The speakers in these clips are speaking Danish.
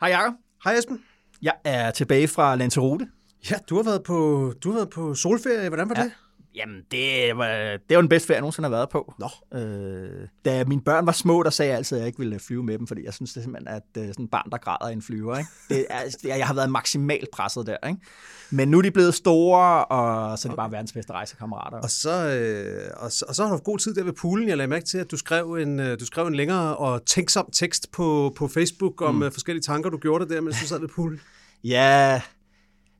Hej Jacob. Hej Esben. Jeg er tilbage fra Lanzarote. Ja, du har været på, du har været på solferie. Hvordan var Ja. det? Jamen, det var, det var den bedste ferie, jeg nogensinde har været på. Nå. Øh, da mine børn var små, der sagde jeg altid, at jeg ikke ville flyve med dem, fordi jeg synes det er simpelthen, at øh, sådan et barn, der græder i en flyver. Ikke? Det er, det er, jeg har været maksimalt presset der. Ikke? Men nu er de blevet store, og så er de bare verdens bedste rejsekammerater. Og så, øh, og, så, og så har du haft god tid der ved poolen. Jeg lagde mærke til, at du skrev en, øh, du skrev en længere og tænksom tekst på, på Facebook om mm. forskellige tanker, du gjorde der, mens du sad ved poolen. Ja,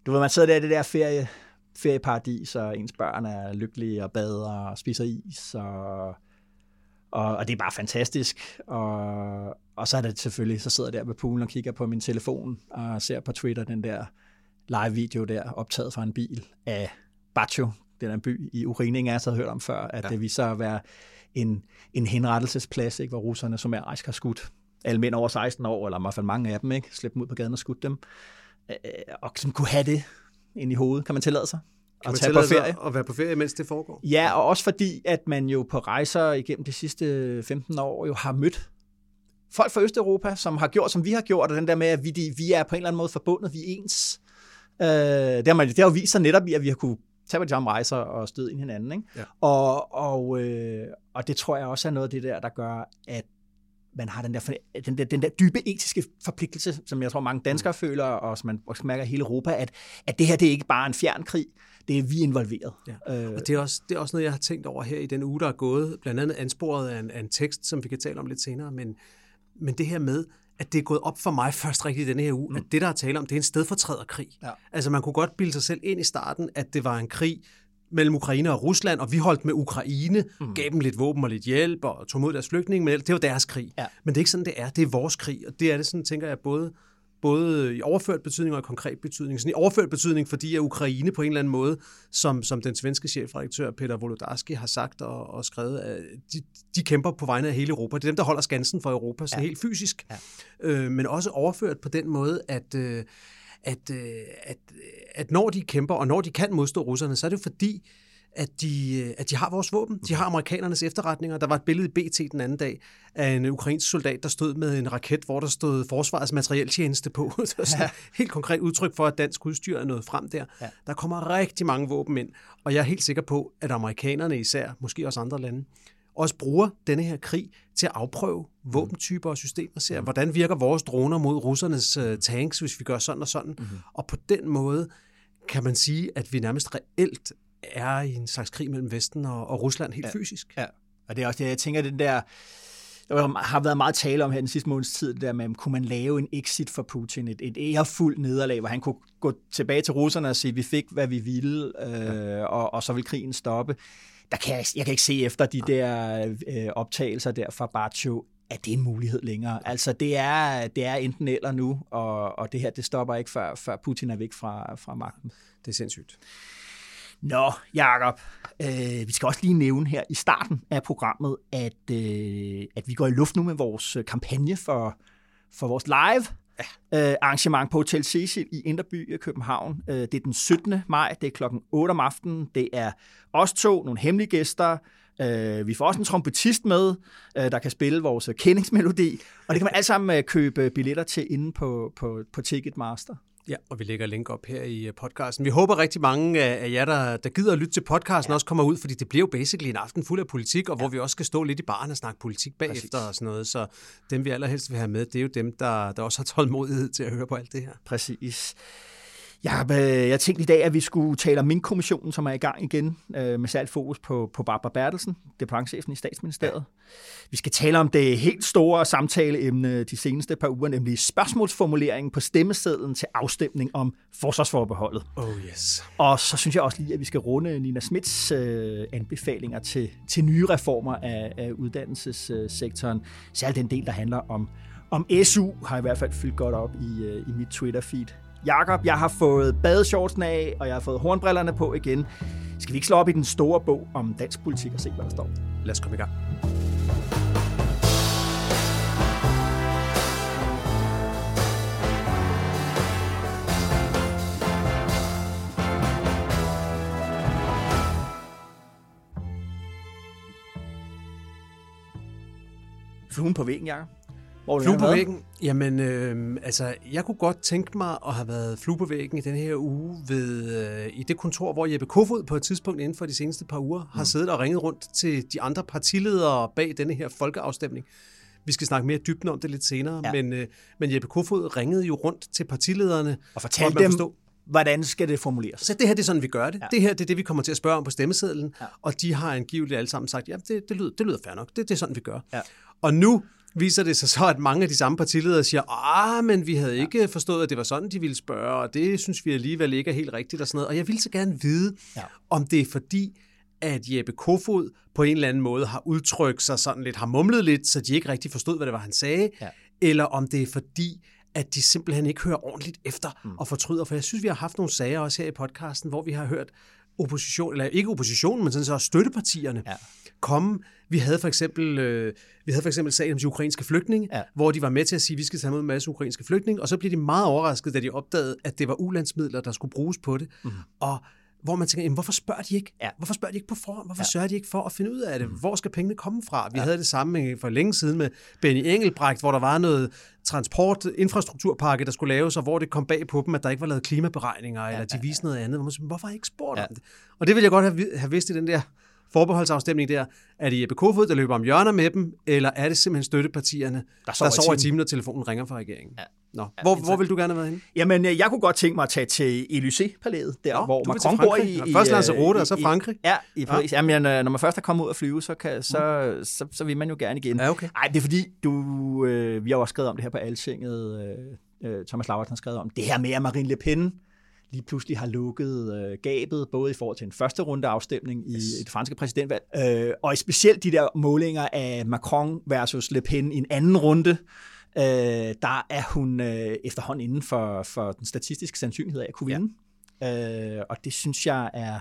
du ved, man sidder der i det der ferie, ferieparadis, og ens børn er lykkelige og bader og spiser is, og, og, og det er bare fantastisk. Og, og så er det selvfølgelig, så sidder jeg der ved poolen og kigger på min telefon og ser på Twitter den der live-video der, optaget fra en bil af Bacho, den der by i Urining, jeg har hørt om før, at ja. det viser at være en, en henrettelsesplads, ikke, hvor russerne somerisk har skudt alle mænd over 16 år, eller i hvert fald mange af dem, ikke, slæbt dem ud på gaden og skudt dem, øh, og som kunne have det ind i hovedet, kan man tillade sig? Kan at tage på ferie? At være på ferie, mens det foregår? Ja, og også fordi, at man jo på rejser igennem de sidste 15 år jo har mødt folk fra Østeuropa, som har gjort, som vi har gjort, og den der med, at vi, de, vi er på en eller anden måde forbundet, vi er ens. Øh, det, har man, det har jo vist sig netop i, at vi har kunne tage på de samme rejser og støde ind i hinanden. Ikke? Ja. Og, og, øh, og det tror jeg også er noget af det der, der gør, at man har den der, den der, den der dybe etiske forpligtelse, som jeg tror mange danskere mm. føler, og som man også mærker i hele Europa, at, at det her det er ikke bare en fjern krig, det er vi involveret. Ja. Øh, og det er, også, det er også noget, jeg har tænkt over her i den uge, der er gået, blandt andet ansporet af en, af en tekst, som vi kan tale om lidt senere, men, men det her med, at det er gået op for mig først rigtigt i denne her uge, mm. at det, der er tale om, det er en stedfortræderkrig. Ja. Altså man kunne godt bilde sig selv ind i starten, at det var en krig mellem Ukraine og Rusland, og vi holdt med Ukraine, mm. gav dem lidt våben og lidt hjælp, og tog mod deres flygtninge, men det var deres krig. Ja. Men det er ikke sådan, det er. Det er vores krig, og det er det sådan, tænker jeg, både både i overført betydning og i konkret betydning. Sådan i overført betydning, fordi at Ukraine på en eller anden måde, som, som den svenske chefredaktør Peter Wolodarski har sagt og, og skrevet, at de, de kæmper på vegne af hele Europa. Det er dem, der holder skansen for Europa, sådan ja. helt fysisk. Ja. Øh, men også overført på den måde, at, øh, at, øh, at, at når de kæmper, og når de kan modstå russerne, så er det fordi, at de, at de har vores våben. De har amerikanernes efterretninger. Der var et billede i BT den anden dag af en ukrainsk soldat, der stod med en raket, hvor der stod forsvarets materieltjeneste på. det var sådan ja. helt konkret udtryk for, at dansk udstyr er nået frem der. Ja. Der kommer rigtig mange våben ind, og jeg er helt sikker på, at amerikanerne især, måske også andre lande, også bruger denne her krig til at afprøve våbentyper og systemer, ser, mm. hvordan virker vores droner mod russernes uh, tanks, hvis vi gør sådan og sådan. Mm. Og på den måde kan man sige, at vi nærmest reelt er i en slags krig mellem Vesten og, og Rusland helt ja. fysisk. Ja, og det er også det, jeg tænker, den der, der har været meget tale om her den sidste måneds tid, det der med, kunne man lave en exit for Putin, et, et ærefuldt nederlag, hvor han kunne gå tilbage til russerne og sige, vi fik, hvad vi ville, øh, ja. og, og så vil krigen stoppe. Der kan jeg, jeg kan ikke se efter de der øh, optagelser der fra Bacho, at det er en mulighed længere. Altså, det er, det er enten eller nu, og, og det her, det stopper ikke, før, før Putin er væk fra, fra magten. Det er sindssygt. Nå, Jacob, øh, vi skal også lige nævne her i starten af programmet, at, øh, at vi går i luft nu med vores kampagne for, for vores live ja. øh, arrangement på Hotel Cecil i Inderby i København. Øh, det er den 17. maj, det er klokken 8 om aftenen. Det er os to, nogle hemmelige gæster. Øh, vi får også en trompetist med, øh, der kan spille vores kendingsmelodi. Og det kan man alt sammen øh, købe billetter til inde på, på, på Ticketmaster. Ja, og vi lægger link op her i podcasten. Vi håber rigtig mange af jer, der, der gider at lytte til podcasten, ja. også kommer ud, fordi det bliver jo basically en aften fuld af politik, og ja. hvor vi også skal stå lidt i baren og snakke politik bagefter Præcis. og sådan noget. Så dem, vi allerhelst vil have med, det er jo dem, der, der også har tålmodighed til at høre på alt det her. Præcis. Jeg, jeg tænkte i dag, at vi skulle tale om Mink-kommissionen, som er i gang igen, øh, med særligt fokus på, på Barbara Bertelsen, departementchefen i statsministeriet. Ja. Vi skal tale om det helt store samtaleemne de seneste par uger, nemlig spørgsmålsformuleringen på stemmesedlen til afstemning om forsvarsforbeholdet. Oh yes. Og så synes jeg også lige, at vi skal runde Nina Smits øh, anbefalinger til, til nye reformer af, af uddannelsessektoren. Særligt den del, der handler om, om SU, har i hvert fald fyldt godt op i, øh, i mit Twitter-feed. Jakob, jeg har fået badeshortsen af, og jeg har fået hornbrillerne på igen. Skal vi ikke slå op i den store bog om dansk politik og se, hvad der står? Lad os komme i gang. Fluen på væggen, Jacob. Hvor Flue på væggen? Jamen, øh, altså, jeg kunne godt tænke mig at have været flue på væggen i den her uge ved, øh, i det kontor, hvor Jeppe Kofod på et tidspunkt inden for de seneste par uger har mm. siddet og ringet rundt til de andre partiledere bag denne her folkeafstemning. Vi skal snakke mere dybden om det lidt senere, ja. men, øh, men Jeppe Kofod ringede jo rundt til partilederne. Og fortalte dem, forstå, hvordan skal det formuleres? Så det her det er sådan, vi gør det. Ja. Det her det er det, vi kommer til at spørge om på stemmesedlen. Ja. Og de har angiveligt alle sammen sagt, ja, det, det, lyder, det lyder fair nok. Det, det er sådan, vi gør. Ja. Og nu viser det sig så, at mange af de samme partiledere siger, ah, men vi havde ikke forstået, at det var sådan, de ville spørge, og det synes vi alligevel ikke er helt rigtigt og sådan noget. Og jeg vil så gerne vide, ja. om det er fordi, at Jeppe Kofod på en eller anden måde har udtrykt sig sådan lidt, har mumlet lidt, så de ikke rigtig forstod, hvad det var, han sagde, ja. eller om det er fordi, at de simpelthen ikke hører ordentligt efter mm. og fortryder. For jeg synes, vi har haft nogle sager også her i podcasten, hvor vi har hørt opposition, eller ikke oppositionen, men sådan så støttepartierne ja. Komme. Vi havde for eksempel, øh, vi havde for eksempel sagen om de ukrainske flygtninge, ja. hvor de var med til at sige, at vi skal tage imod en masse ukrainske flygtninge, og så blev de meget overrasket, da de opdagede, at det var ulandsmidler, der skulle bruges på det. Mm. Og hvor man tænker, jamen, hvorfor spørger de ikke? Ja. Hvorfor spørger de ikke på forhånd? Hvorfor ja. sørger de ikke for at finde ud af det? Mm. Hvor skal pengene komme fra? Vi ja. havde det samme for længe siden med Benny Engelbrecht, hvor der var noget transportinfrastrukturpakke, der skulle laves, og hvor det kom bag på dem, at der ikke var lavet klimaberegninger, ja, eller de viste ja, ja. noget andet. Hvor man siger, hvorfor har I ikke spurgt ja. om det? Og det vil jeg godt have, have vidst i den der forbeholdsafstemning der. Er det Jeppe Kofod, der løber om hjørner med dem, eller er det simpelthen støttepartierne, der sover, der sover i timen, når telefonen ringer fra regeringen? Ja. Nå. Ja, hvor, hvor vil du gerne have været henne? Jamen, øh, jeg kunne godt tænke mig at tage til Élysée-palæet, der Nå, hvor Macron bor i... i Først Lanzarote, og så Frankrig? Ja, i Paris. Ja. Jamen, øh, når man først er kommet ud at flyve, så, kan, så, mm. så, så, så vil man jo gerne igen. Ja, okay. Ej, det er fordi, du, øh, vi har også skrevet om det her på Altinget, øh, øh Thomas Lauert har skrevet om, det her med, at Marine Le Pen lige pludselig har lukket øh, gabet, både i forhold til en første runde afstemning i yes. et franske præsidentvalg, øh, og specielt de der målinger af Macron versus Le Pen i en anden runde, øh, der er hun øh, efterhånden inden for, for den statistiske sandsynlighed af at kunne vinde. Ja. Øh, og det synes jeg er,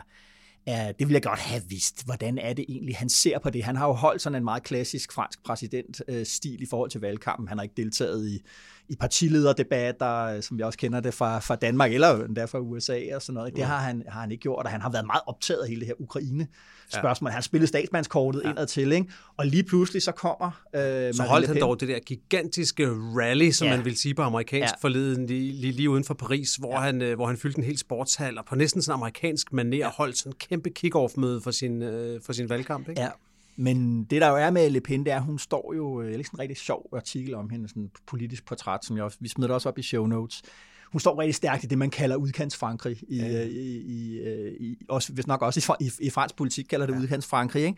er, det vil jeg godt have vidst. Hvordan er det egentlig, han ser på det? Han har jo holdt sådan en meget klassisk fransk præsidentstil i forhold til valgkampen. Han har ikke deltaget i i partilederdebatter, øh, som vi også kender det fra, fra Danmark, eller endda fra USA og sådan noget. Det har han, har han ikke gjort, og han har været meget optaget af hele det her Ukraine spørgsmål. Ja. Han spillede statsmandskortet ja. indad til, ikke? og lige pludselig så kommer... Øh, så holdt han dog det der gigantiske rally, som ja. man vil sige på amerikansk ja. forleden, lige, lige, lige uden for Paris, hvor, ja. han, øh, hvor han fyldte en hel sportshal, og på næsten sådan amerikansk manér ja. holdt sådan en kæmpe kick-off-møde for sin, øh, for sin valgkamp. Ikke? Ja, men det, der jo er med Le Pen, det er, at hun står jo, øh, er sådan en rigtig sjov artikel om hende, sådan en politisk portræt, som jeg også, vi smider det også op i show notes. Hun står rigtig stærkt i det, man kalder udkants-Frankrig. I, ja. Øh, i, i, øh, i, også, hvis nok også i, i, i fransk politik kalder det ja. udkants-Frankrig. Ikke?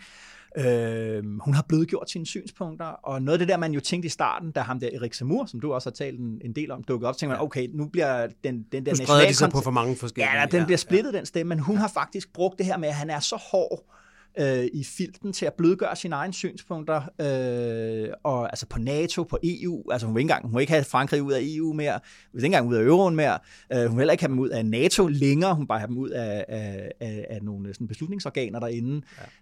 Øh, hun har blødgjort sine synspunkter, og noget af det der, man jo tænkte i starten, da ham der Erik Samur, som du også har talt en, en del om, dukkede op, tænkte man, okay, nu bliver den, den der nationale... de sig på for mange forskellige... Ja, den bliver splittet, ja. den stemme, men hun ja. har faktisk brugt det her med, at han er så hård, øh, i filten til at blødgøre sine egne synspunkter, øh, og altså på NATO, på EU, altså hun vil ikke engang, hun vil ikke have Frankrig ud af EU mere, hun vil ikke engang ud af euroen mere, øh, hun vil heller ikke have dem ud af NATO længere, hun vil bare have dem ud af, af, af, af nogle sådan beslutningsorganer derinde.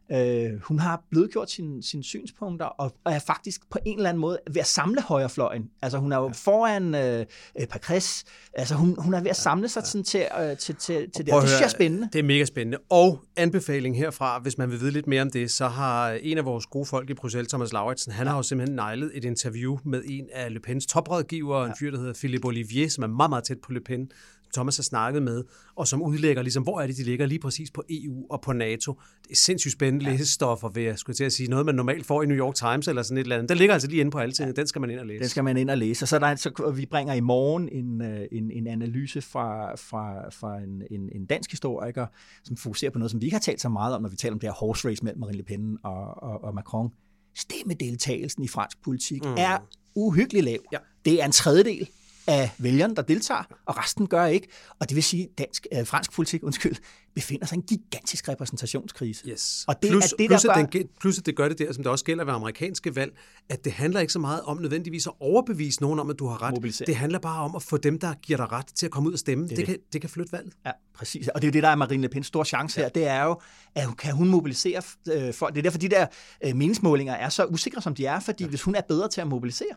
Ja. Øh, hun har blødgjort sine, sine synspunkter, og, og er faktisk på en eller anden måde ved at samle højrefløjen. Altså hun er jo ja. foran øh, Paris, altså hun, hun er ved at samle sig ja. sådan til, øh, til, til, til det, det synes jeg er spændende. Det er mega spændende, og anbefaling herfra, hvis man vil vide lidt mere om det, så har en af vores gode folk i Bruxelles, Thomas Lauritsen, han har jo simpelthen nejlet et interview med en af Le Pens toprådgivere, ja. en fyr, der hedder Philippe Olivier, som er meget, meget tæt på Le Pen, Thomas har snakket med, og som udlægger, ligesom, hvor er det, de ligger lige præcis på EU og på NATO. Det er sindssygt spændende ja. læsestoffer, vil jeg skulle til at sige. Noget, man normalt får i New York Times eller sådan et eller andet. Den ligger altså lige inde på alle ting. Den skal man ind og læse. Den skal man ind og læse. Og så, der, så vi bringer i morgen en, øh, en, en analyse fra, fra, fra en, en, en dansk historiker, som fokuserer på noget, som vi ikke har talt så meget om, når vi taler om det her horse race mellem Marine Le Pen og, og, og Macron. Stemmedeltagelsen i fransk politik mm. er uhyggeligt lav. Ja. Det er en tredjedel af vælgerne, der deltager, og resten gør ikke. Og det vil sige, at dansk, øh, fransk politik undskyld, befinder sig i en gigantisk repræsentationskrise. Yes. Og det plus, er det, plus, der at den, plus at det gør det der, som det også gælder ved amerikanske valg, at det handler ikke så meget om nødvendigvis at overbevise nogen om, at du har ret. Mobilisere. Det handler bare om at få dem, der giver dig ret til at komme ud og stemme. Det, det, det. Kan, det kan flytte valget. Ja, præcis. Og det er jo det, der er Marine Le Pens store chance her. Det er jo, at hun, kan hun mobilisere øh, folk. Det er derfor, de der øh, meningsmålinger er så usikre, som de er, fordi ja. hvis hun er bedre til at mobilisere,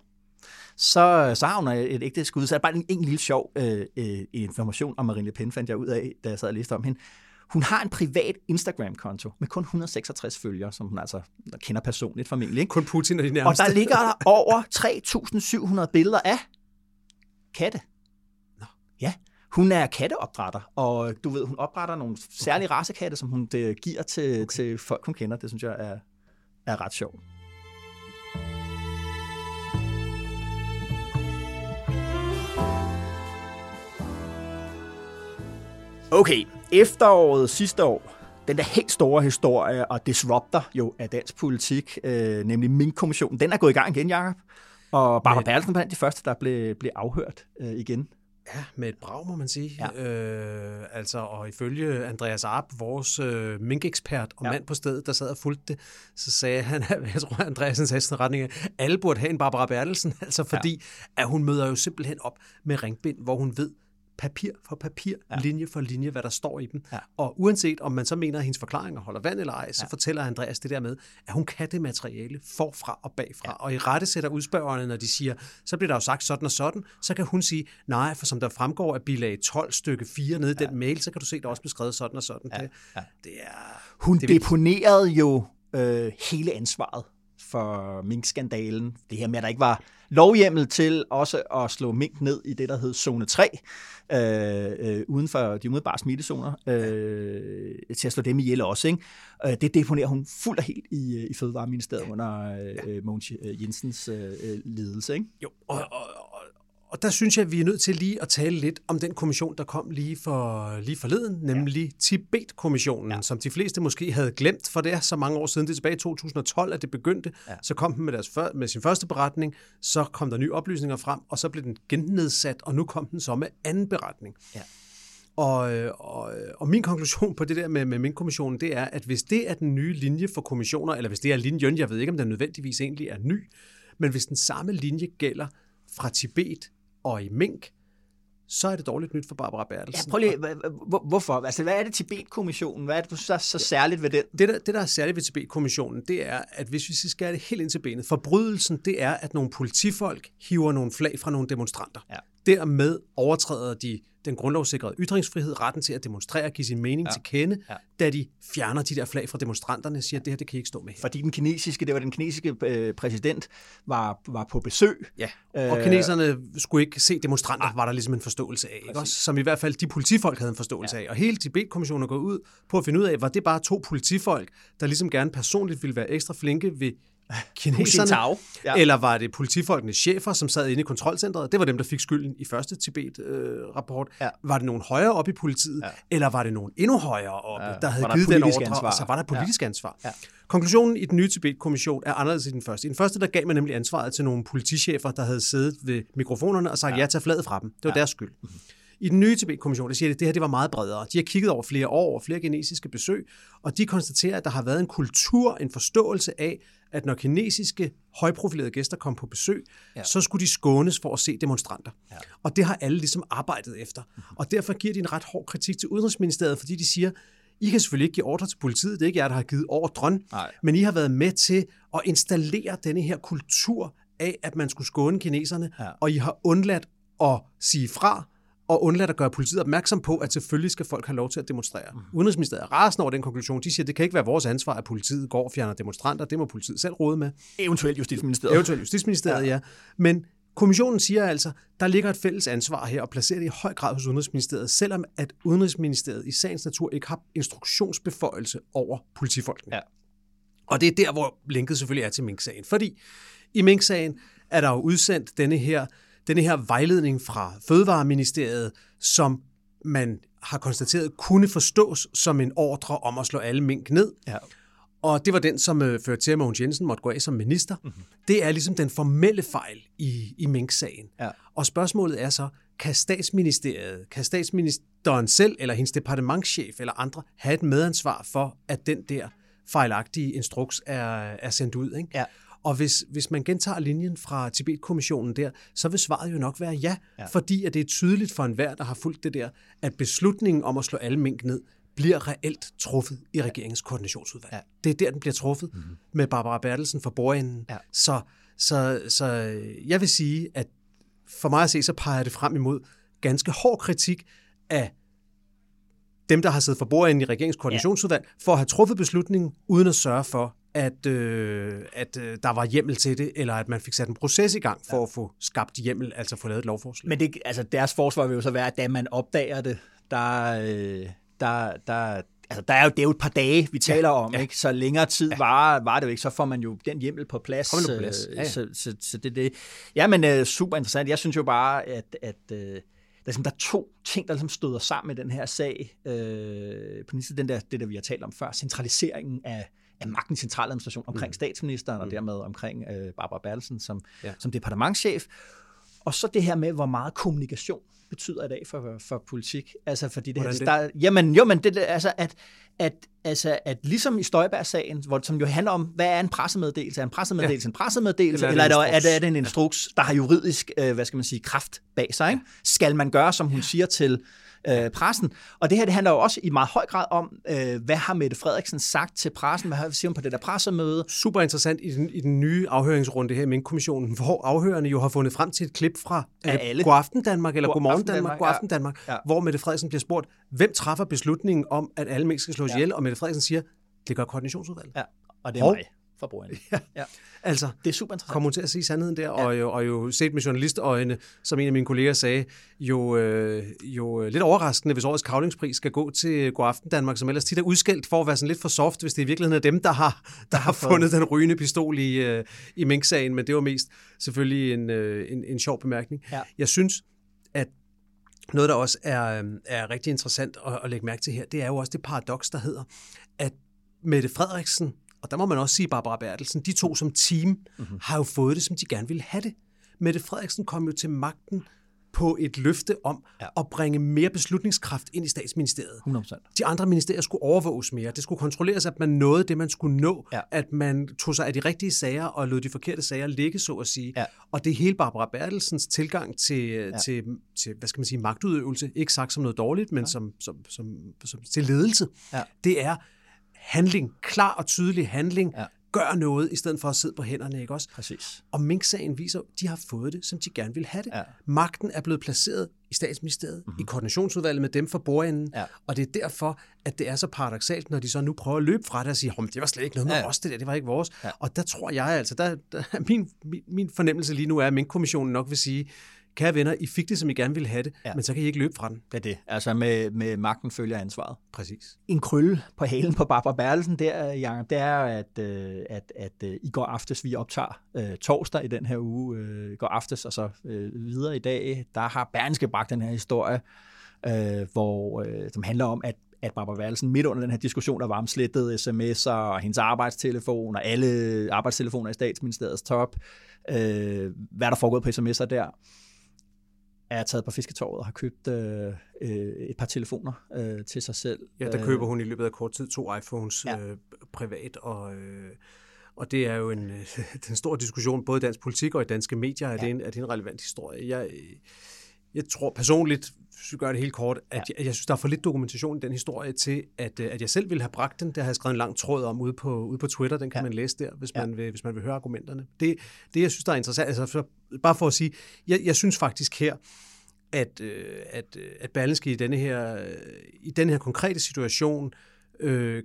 så, så har hun et ægte skud. Så er bare en, en lille sjov øh, øh, information om Marine Le Pen, fandt jeg ud af, da jeg sad og læste om hende. Hun har en privat Instagram-konto med kun 166 følgere, som hun altså kender personligt formentlig. Ikke? Kun Putin og de nærmeste. Og der ligger der over 3.700 billeder af katte. Nå. Ja, hun er katteopdrætter, og du ved, hun opdrætter nogle særlige racekatte, som hun det, giver til, okay. til folk, hun kender. Det synes jeg er, er ret sjovt. Okay, efteråret sidste år, den der helt store historie og disruptor jo af dansk politik, øh, nemlig Mink-kommissionen, den er gået i gang igen, Jacob. Og Barbara Bertelsen var blandt de første, der blev, blev afhørt øh, igen. Ja, med et brag, må man sige. Ja. Øh, altså, og ifølge Andreas Arp, vores øh, minkekspert og ja. mand på stedet, der sad og fulgte det, så sagde han, jeg tror, Andreas sagde sådan retning af, alle burde have en Barbara Bertelsen, altså fordi, ja. at hun møder jo simpelthen op med ringbind, hvor hun ved, papir for papir, ja. linje for linje, hvad der står i dem. Ja. Og uanset om man så mener, at hendes forklaringer holder vand eller ej, så ja. fortæller Andreas det der med, at hun kan det materiale forfra og bagfra. Ja. Og i rette sætter udspørgerne, når de siger, så bliver der jo sagt sådan og sådan, så kan hun sige, nej, for som der fremgår af bilag 12 stykke 4 nede i ja. den mail, så kan du se, der også beskrevet sådan og sådan. Ja. Det, ja. det er... Hun det deponerede jo øh, hele ansvaret for minkskandalen. Det her med, at der ikke var lovhjemmel til også at slå mink ned i det, der hed zone 3, øh, øh, uden for de umiddelbare smittezoner, øh, til at slå dem ihjel også. Ikke? Øh, det deponerer hun fuldt og helt i, i Fødevareministeriet under øh, Mogens Jensens øh, ledelse. Ikke? Jo, og, og, og der synes jeg, at vi er nødt til lige at tale lidt om den kommission, der kom lige, for, lige forleden, nemlig ja. Tibet-kommissionen, ja. som de fleste måske havde glemt, for det er så mange år siden, det er tilbage i 2012, at det begyndte. Ja. Så kom den med, deres før, med sin første beretning, så kom der nye oplysninger frem, og så blev den gennedsat, og nu kom den så med anden beretning. Ja. Og, og, og min konklusion på det der med, med min kommissionen, det er, at hvis det er den nye linje for kommissioner, eller hvis det er linjen, jeg ved ikke, om den nødvendigvis egentlig er ny, men hvis den samme linje gælder fra Tibet og i mink, så er det dårligt nyt for Barbara Bertelsen. Ja, prøv lige, hvorfor? Altså, hvad er det Tibet-kommissionen? Hvad er det så, så særligt ved den? Det der, det, der er særligt ved Tibet-kommissionen, det er, at hvis vi skal det helt ind til benet, forbrydelsen, det er, at nogle politifolk hiver nogle flag fra nogle demonstranter. Ja. Dermed overtræder de den grundlovssikrede ytringsfrihed, retten til at demonstrere og give sin mening ja. til kende, ja. da de fjerner de der flag fra demonstranterne og siger, at det her, det kan I ikke stå med. Fordi den kinesiske, det var den kinesiske øh, præsident, var, var på besøg. Ja, og øh, kineserne skulle ikke se demonstranter, var der ligesom en forståelse af, ikke? Også, som i hvert fald de politifolk havde en forståelse ja. af. Og hele Tibet-kommissionen er gået ud på at finde ud af, var det bare to politifolk, der ligesom gerne personligt ville være ekstra flinke ved kineserne, ja. eller var det politifolkenes chefer, som sad inde i kontrolcentret? Det var dem, der fik skylden i første Tibet-rapport. Øh, ja. Var det nogen højere op i politiet, ja. eller var det nogen endnu højere op, ja. der havde der givet den ordre, ansvar. og så var der politisk ja. ansvar? Ja. Konklusionen i den nye Tibet-kommission er anderledes i den første. I den første, der gav man nemlig ansvaret til nogle politichefer, der havde siddet ved mikrofonerne og sagt ja, ja til fladet fra dem. Det var ja. deres skyld. Mm-hmm. I den nye Tibet-kommission, der siger de, at det her det var meget bredere. De har kigget over flere år og flere kinesiske besøg, og de konstaterer, at der har været en kultur, en forståelse af, at når kinesiske højprofilerede gæster kom på besøg, ja. så skulle de skånes for at se demonstranter. Ja. Og det har alle ligesom arbejdet efter. Mm-hmm. Og derfor giver de en ret hård kritik til Udenrigsministeriet, fordi de siger, I kan selvfølgelig ikke give ordre til politiet, det er ikke jer, der har givet ordren, Nej. men I har været med til at installere denne her kultur af, at man skulle skåne kineserne, ja. og I har undladt at sige fra, og undladt at gøre politiet opmærksom på, at selvfølgelig skal folk have lov til at demonstrere. Mm. Udenrigsministeriet er rasende over den konklusion. De siger, at det kan ikke være vores ansvar, at politiet går og fjerner demonstranter. Det må politiet selv råde med. Eventuelt Justitsministeriet. Eventuelt Justitsministeriet, ja. ja. Men Kommissionen siger altså, der ligger et fælles ansvar her og placerer det i høj grad hos Udenrigsministeriet, selvom at Udenrigsministeriet i sagens natur ikke har instruktionsbeføjelse over politifolkene. Ja. Og det er der, hvor linket selvfølgelig er til Mink-sagen. Fordi i Mink-sagen er der jo udsendt denne her, denne her vejledning fra Fødevareministeriet, som man har konstateret kunne forstås som en ordre om at slå alle mink ned. Ja. Og det var den, som øh, førte til, at Mogens Jensen måtte gå af som minister. Mm-hmm. Det er ligesom den formelle fejl i, i Mink-sagen. Ja. Og spørgsmålet er så, kan statsministeriet, kan statsministeren selv, eller hendes departementschef, eller andre, have et medansvar for, at den der fejlagtige instruks er, er sendt ud? Ikke? Ja. Og hvis, hvis man gentager linjen fra Tibet-kommissionen der, så vil svaret jo nok være ja, Ja. ja. fordi at det er tydeligt for enhver, der har fulgt det der, at beslutningen om at slå alle mink ned, bliver reelt truffet i regeringens koordinationsudvalg. Ja. Ja. Det er der, den bliver truffet mm-hmm. med Barbara Bertelsen for bordenden. Ja. Så, så, så jeg vil sige, at for mig at se, så peger det frem imod ganske hård kritik af dem, der har siddet for bordenden i regeringens koordinationsudvalg, for at have truffet beslutningen, uden at sørge for, at, øh, at øh, der var hjemmel til det, eller at man fik sat en proces i gang for ja. at få skabt hjemmel, altså få lavet et lovforslag. Men det, altså, deres forsvar vil jo så være, at da man opdager det, der, øh, der, der, altså, der er jo, det er jo et par dage, vi taler om, ja. ikke? så længere tid ja. var, var det jo ikke, så får man jo den hjemmel på plads. På plads, øh, ja, ja. Så, så, så det er det. Ja, men øh, super interessant. Jeg synes jo bare, at, at øh, der, er sådan, der er to ting, der ligesom støder sammen i den her sag. Øh, på den side, den der, det der, vi har talt om før, centraliseringen af, af magten i centraladministration omkring mm. statsministeren, og dermed omkring øh, Barbara Bertelsen som, ja. Ja. som departementschef. Og så det her med, hvor meget kommunikation betyder i dag for, for politik. Altså, fordi det, her, det? Der, jamen, jo, men det, altså, at, at, altså, at ligesom i Støjberg-sagen, hvor, som jo handler om, hvad er en pressemeddelelse? Er en pressemeddelelse ja. en pressemeddelelse, Eller eller er det er det, er det en instruks, der har juridisk, øh, hvad skal man sige, kraft bag sig? Ikke? Skal man gøre, som hun siger til øh, pressen? Og det her, det handler jo også i meget høj grad om, øh, hvad har Mette Frederiksen sagt til pressen? Hvad har siger hun på det der pressemøde? super interessant i den, i den nye afhøringsrunde her i Mink-kommissionen, hvor afhørende jo har fundet frem til et klip fra øh, alle. Godaften Danmark, eller God Godmorgen Danmark, Danmark, Godaften. Danmark, Ja. hvor Mette Frederiksen bliver spurgt, hvem træffer beslutningen om, at alle mink skal slås Ja. ihjel, og Mette Frederiksen siger, det gør koordinationsudvalget. Ja, og det er Hov. mig for brugerne. Ja. Altså, Det er super interessant. kommer hun til at sige sandheden der, ja. og, jo, og jo set med journalistøjne, som en af mine kolleger sagde, jo, øh, jo øh, lidt overraskende, hvis årets kavlingspris skal gå til Godaften Danmark, som ellers tit er udskældt for at være sådan lidt for soft, hvis det i virkeligheden er dem, der har, der har fundet den rygende pistol i, øh, i Mink-sagen, men det var mest selvfølgelig en, øh, en, en sjov bemærkning. Ja. Jeg synes, at noget, der også er, øh, er rigtig interessant at, at lægge mærke til her, det er jo også det paradoks, der hedder, at Mette Frederiksen, og der må man også sige Barbara Bertelsen, de to som team, mm-hmm. har jo fået det, som de gerne ville have det. Mette Frederiksen kom jo til magten på et løfte om Ja. ja. at bringe mere beslutningskraft ind i statsministeriet. 100%. De andre ministerier skulle overvåges mere. Det skulle kontrolleres, at man nåede det, man skulle nå. Ja. At man tog sig af de rigtige sager og lod de forkerte sager ligge, så at sige. Ja. Og det er hele Barbara Bertelsens tilgang til, Ja. ja. til, til, hvad skal man sige, magtudøvelse. Ikke sagt som noget dårligt, men som, som, som, som, til ledelse. Ja. Det er handling, klar og tydelig handling. Ja. Gør noget, i stedet for at sidde på hænderne, ikke også? Præcis. Og Mink-sagen viser, at de har fået det, som de gerne ville have det. Ja. Magten er blevet placeret i statsministeriet, mm-hmm. i koordinationsudvalget med dem for bordenden. Ja. Og det er derfor, at det er så paradoxalt, når de så nu prøver at løbe fra det og sige, det var slet ikke noget med ja. os, det der, det var ikke vores. Ja. Og der tror jeg altså, der, der, min, min, min fornemmelse lige nu er, at Mink-kommissionen nok vil sige, kære venner, I fik det, som I gerne ville have det, Ja. men så kan I ikke løbe fra den. Det er det. Altså med, med magten følger ansvaret. Præcis. en krølle på halen på Barbara Bertelsen der, Jacob, det er, at, øh, at, at øh, i går aftes, vi optager øh, torsdag i den her uge, øh, går aftes og så øh, videre i dag, der har Berlingske bragt den her historie, øh, hvor, øh, som handler om, at at Barbara Bertelsen midt under den her diskussion, der var om slettede sms'er og hendes arbejdstelefon og alle arbejdstelefoner i statsministeriets top, øh, hvad der foregået på sms'er der, er taget på fisketorvet og har købt øh, øh, et par telefoner øh, til sig selv. Ja, der køber hun i løbet af kort tid to iPhones Ja. øh, privat, og, øh, og det er jo en, øh, en stor diskussion, både i dansk politik og i danske medier, er, Ja. det, en, er det en relevant historie. Jeg, øh, jeg tror personligt, hvis vi gør det helt kort, at Ja. jeg, jeg synes, der er for lidt dokumentation i den historie til, at, øh, at jeg selv ville have bragt den. Det har jeg skrevet en lang tråd om ude på, ude på Twitter, den kan Ja. man læse der, hvis, Ja. man vil, hvis man vil høre argumenterne. Det, det jeg synes, der er interessant, altså for, bare for at sige, jeg, jeg synes faktisk her, at, øh, at, øh, at Berlingske i denne her, i denne her konkrete situation øh,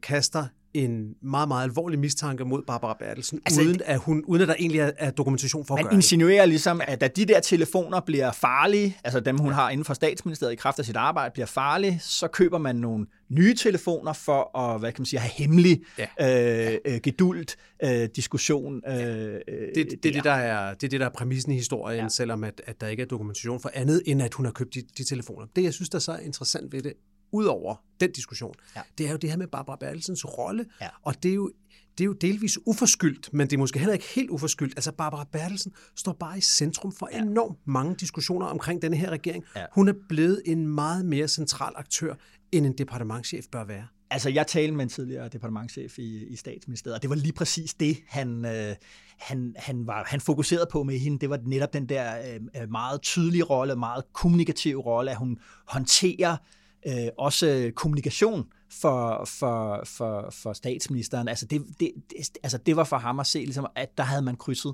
kaster en meget, meget alvorlig mistanke mod Barbara Bertelsen, altså, uden, at hun, uden at der egentlig er, er dokumentation for at Man gøre insinuerer ligesom, at da de der telefoner bliver farlige, altså dem hun har inden for statsministeriet i kraft af sit arbejde, bliver farlige, så køber man nogle nye telefoner for at, hvad kan man sige, have hemmelig, ja. øh, øh, gedult øh, diskussion. Øh, det, det, det, der er, det er det, der er præmissen i historien, ja. selvom at, at der ikke er dokumentation for andet, end at hun har købt de, de telefoner. Det, jeg synes, der er så interessant ved det, ud over den diskussion, ja. det er jo det her med Barbara Bertelsens rolle, ja. og det er jo det er jo delvis uforskyldt, men det er måske heller ikke helt uforskyldt. Altså Barbara Bertelsen står bare i centrum for ja. enormt mange diskussioner omkring denne her regering. Ja. Hun er blevet en meget mere central aktør, end en departementchef bør være. Altså, jeg talte med en tidligere departementchef i, i statsministeriet, og det var lige præcis det, han, øh, han, han, var, han fokuserede på med hende. Det var netop den der øh, meget tydelige rolle, meget kommunikative rolle, at hun håndterer øh, også kommunikation for, for, for, for statsministeren. Altså det, det, det, altså det var for ham at se, ligesom, at der havde man krydset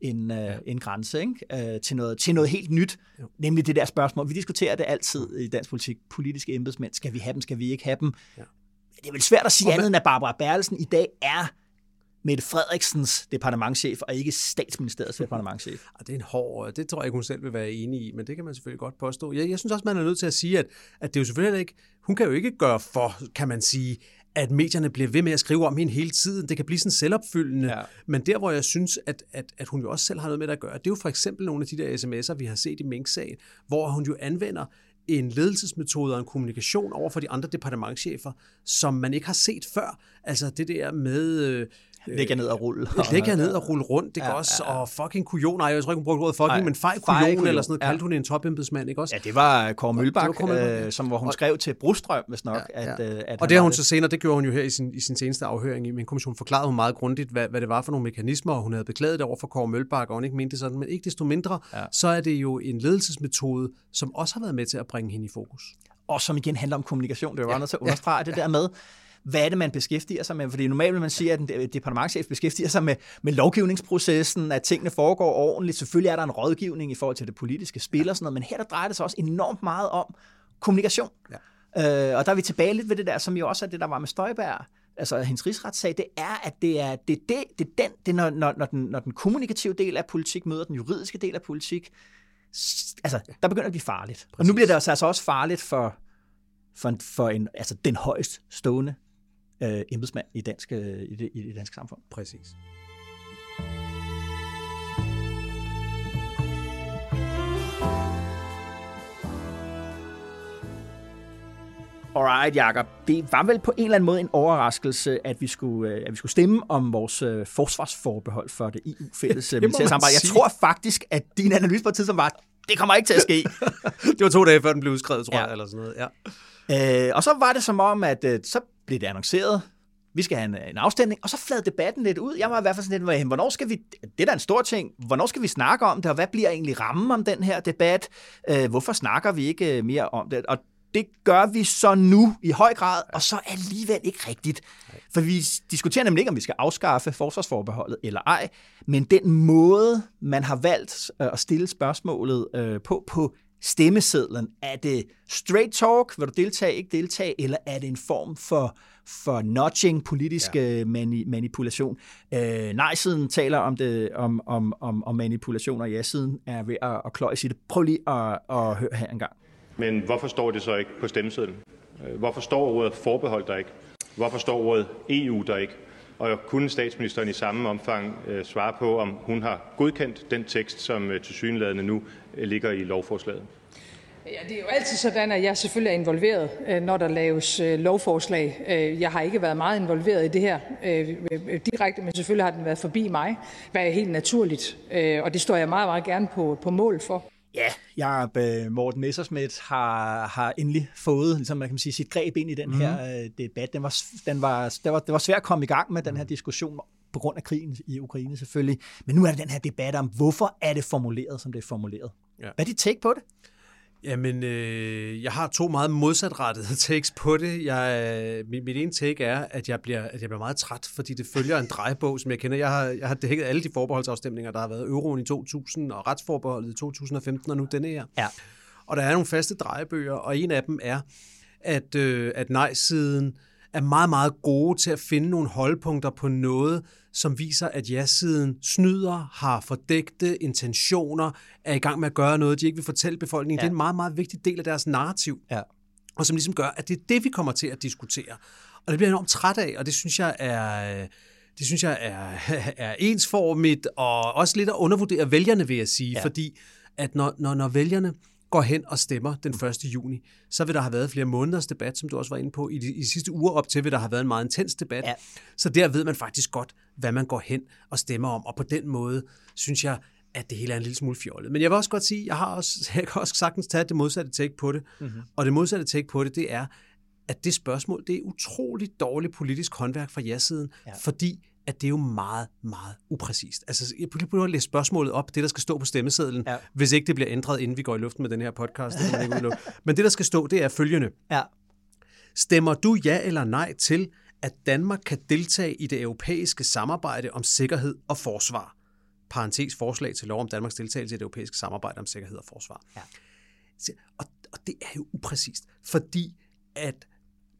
en, øh, ja. en grænse ikke? Øh, til, noget, til noget helt nyt, jo. nemlig det der spørgsmål. Vi diskuterer det altid i dansk politik. Politiske embedsmænd, skal vi have dem, skal vi ikke have dem? Ja. Det er vel svært at sige andet, end at Barbara Bertelsen i dag er Mette Frederiksens departementchef, og ikke statsministeriets departementchef. Det er en hård, det tror jeg ikke, hun selv vil være enig i, men det kan man selvfølgelig godt påstå. Jeg, jeg synes også, man er nødt til at sige, at, at det er jo selvfølgelig ikke, hun kan jo ikke gøre for, kan man sige, at medierne bliver ved med at skrive om hende hele tiden. Det kan blive sådan selvopfyldende. Ja. Men der, hvor jeg synes, at, at, at hun jo også selv har noget med det at gøre, det er jo for eksempel nogle af de der sms'er, vi har set i Mink-sagen, hvor hun jo anvender en ledelsesmetode og en kommunikation over for de andre departementchefer, som man ikke har set før. Altså det der med... Øh, Lægge ned og rulle. Lægge jer ned og rulle rundt, ikke ja, også? Ja, ja. Og fucking kujon, nej, jeg tror ikke, hun brugte ordet fucking, Ej, men fej kujon, eller sådan noget, ja. kaldte hun en topembedsmand, ikke også? Ja, det var Kåre Mølbak, øh, som hvor hun skrev til Brostrøm, hvis nok. Ja, ja. At, øh, at og det har hun så senere, det gjorde hun jo her i sin, i sin seneste afhøring i min kommission, forklarede hun meget grundigt, hvad, hvad det var for nogle mekanismer, og hun havde beklaget det over for Kåre Mølbak, og hun ikke mente det sådan, men ikke desto mindre, ja. så er det jo en ledelsesmetode, som også har været med til at bringe hende i fokus. Og som igen handler om kommunikation. Det var ja. nødt til at understrege ja. det der med, hvad er det, man beskæftiger sig med? Fordi normalt vil man sige, at en departementchef beskæftiger sig med, med lovgivningsprocessen, at tingene foregår ordentligt. Selvfølgelig er der en rådgivning i forhold til det politiske spil og sådan noget, men her der drejer det sig også enormt meget om kommunikation. Ja. Øh, og der er vi tilbage lidt ved det der, som jo også er det, der var med Støjberg, altså hendes rigsretssag, det er, at det er, det, det, det er den, det når, når, når, den, når den kommunikative del af politik møder den juridiske del af politik, altså, der begynder det at blive farligt. Præcis. Og nu bliver det altså, også farligt for, for, for en, altså den højst stående øh, embedsmand i, dansk, øh, i, det, i det danske samfund. Præcis. Alright, Jacob. Det var vel på en eller anden måde en overraskelse, at vi skulle, øh, at vi skulle stemme om vores øh, forsvarsforbehold for det EU-fælles militærsamarbejde. Jeg tror faktisk, at din analyse på et tidspunkt var, det kommer ikke til at ske. det var to dage før den blev udskrevet, tror ja. jeg, eller sådan noget. Ja. Øh, og så var det som om, at øh, så blev det annonceret, vi skal have en, en afstemning, og så flad debatten lidt ud. Jeg var i hvert fald sådan lidt, hvornår skal vi, det er da en stor ting, hvornår skal vi snakke om det, og hvad bliver egentlig rammen om den her debat? Øh, hvorfor snakker vi ikke øh, mere om det? Og det gør vi så nu i høj grad, og så alligevel ikke rigtigt. For vi diskuterer nemlig ikke, om vi skal afskaffe forsvarsforbeholdet eller ej, men den måde, man har valgt øh, at stille spørgsmålet øh, på, på stemmesedlen, er det straight talk, vil du deltage, ikke deltage, eller er det en form for for nudging, politisk ja. Øh, mani, manipulation. Øh, nej-siden taler om, det, om, om, om, om manipulation, og ja-siden er ved at, at kløje sig det. Prøv lige at, at høre her en gang. Men hvorfor står det så ikke på stemmesedlen? Øh, hvorfor står ordet forbehold der ikke? Hvorfor står ordet EU der ikke? Og kunne statsministeren i samme omfang øh, svare på, om hun har godkendt den tekst, som øh, til synlædende nu ligger i lovforslaget? Ja, det er jo altid sådan, at jeg selvfølgelig er involveret, øh, når der laves øh, lovforslag. Øh, jeg har ikke været meget involveret i det her direkte, men selvfølgelig har den været forbi mig, hvad er helt naturligt. Og det står jeg meget, meget gerne på, på mål for. Ja, jeg, Morten Messersmith har, har endelig fået ligesom man kan sige, sit greb ind i den her debat. Den var, den var, det, var, det var svært at komme i gang med den her diskussion på grund af krigen i Ukraine selvfølgelig. Men nu er det den her debat om, hvorfor er det formuleret, som det er formuleret. Ja. Hvad er dit take på det? Jamen, øh, jeg har to meget modsatrettede takes på det. Jeg, mit, mit ene take er, at jeg, bliver, at jeg bliver meget træt, fordi det følger en drejebog, som jeg kender. Jeg har, jeg har dækket alle de forbeholdsafstemninger, der har været euroen i 2000 og retsforbeholdet i 2015 og nu denne her. Ja. Og der er nogle faste drejebøger, og en af dem er, at, øh, at nej-siden er meget, meget gode til at finde nogle holdpunkter på noget, som viser, at ja-siden snyder, har fordægte intentioner, er i gang med at gøre noget, de ikke vil fortælle befolkningen. Ja. Det er en meget, meget vigtig del af deres narrativ. Ja. Og som ligesom gør, at det er det, vi kommer til at diskutere. Og det bliver jeg enormt træt af, og det synes jeg er... Det synes jeg er, er ensformigt, og også lidt at undervurdere vælgerne, vil jeg sige. Ja. Fordi at når, når, når vælgerne går hen og stemmer den 1. juni, så vil der have været flere måneders debat, som du også var inde på. I de, i de sidste uger op til vil der have været en meget intens debat. Ja. Så der ved man faktisk godt, hvad man går hen og stemmer om. Og på den måde synes jeg, at det hele er en lille smule fjollet. Men jeg vil også godt sige, jeg har også, jeg kan også sagtens tage det modsatte take på det. Mm-hmm. Og det modsatte take på det, det er, at det spørgsmål, det er utroligt dårligt politisk håndværk fra ja-siden, ja. fordi at det er jo meget, meget upræcist. Altså, jeg prøver at læse spørgsmålet op, det der skal stå på stemmesedlen, ja. hvis ikke det bliver ændret, inden vi går i luften med den her podcast. Det ikke Men det, der skal stå, det er følgende. Ja. Stemmer du ja eller nej til, at Danmark kan deltage i det europæiske samarbejde om sikkerhed og forsvar? Parentes forslag til lov om Danmarks deltagelse i det europæiske samarbejde om sikkerhed og forsvar. Ja. Og, og det er jo upræcist, fordi at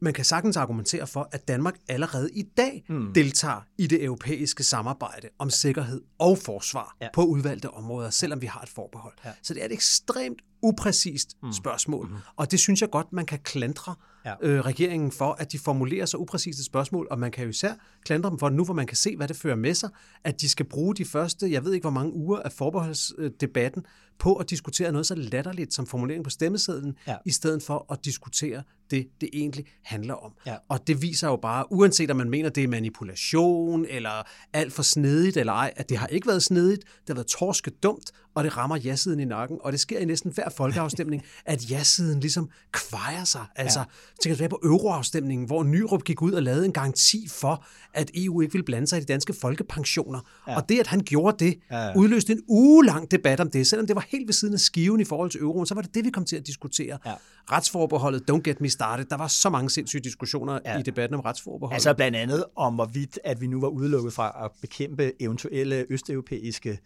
man kan sagtens argumentere for, at Danmark allerede i dag mm. deltager i det europæiske samarbejde om sikkerhed og forsvar ja. på udvalgte områder, selvom vi har et forbehold. Ja. Så det er et ekstremt upræcist mm. spørgsmål, mm. og det synes jeg godt, man kan klandre ja. øh, regeringen for, at de formulerer så upræcise spørgsmål, og man kan jo især klandre dem for nu, hvor man kan se, hvad det fører med sig, at de skal bruge de første, jeg ved ikke hvor mange uger af forbeholdsdebatten på at diskutere noget så latterligt som formulering på stemmesedlen, ja. i stedet for at diskutere det, det egentlig handler om. Ja. Og det viser jo bare, uanset om man mener, det er manipulation, eller alt for snedigt eller ej, at det har ikke været snedigt, det har været torske dumt, og det rammer ja-siden i nakken. Og det sker i næsten hver folkeafstemning, at ja-siden ligesom kvejer sig. Altså, ja. tænker tilbage på euroafstemningen, hvor Nyrup gik ud og lavede en garanti for, at EU ikke ville blande sig i de danske folkepensioner. Ja. Og det, at han gjorde det, ja, ja. udløste en uge lang debat om det. Selvom det var helt ved siden af skiven i forhold til euroen, så var det det, vi kom til at diskutere. Ja. Retsforbeholdet, don't get me started. Der var så mange sindssyge diskussioner ja. i debatten om retsforbeholdet. Altså blandt andet om, hvorvidt at vi nu var udelukket fra at bekæmpe eventuelle østeuropæiske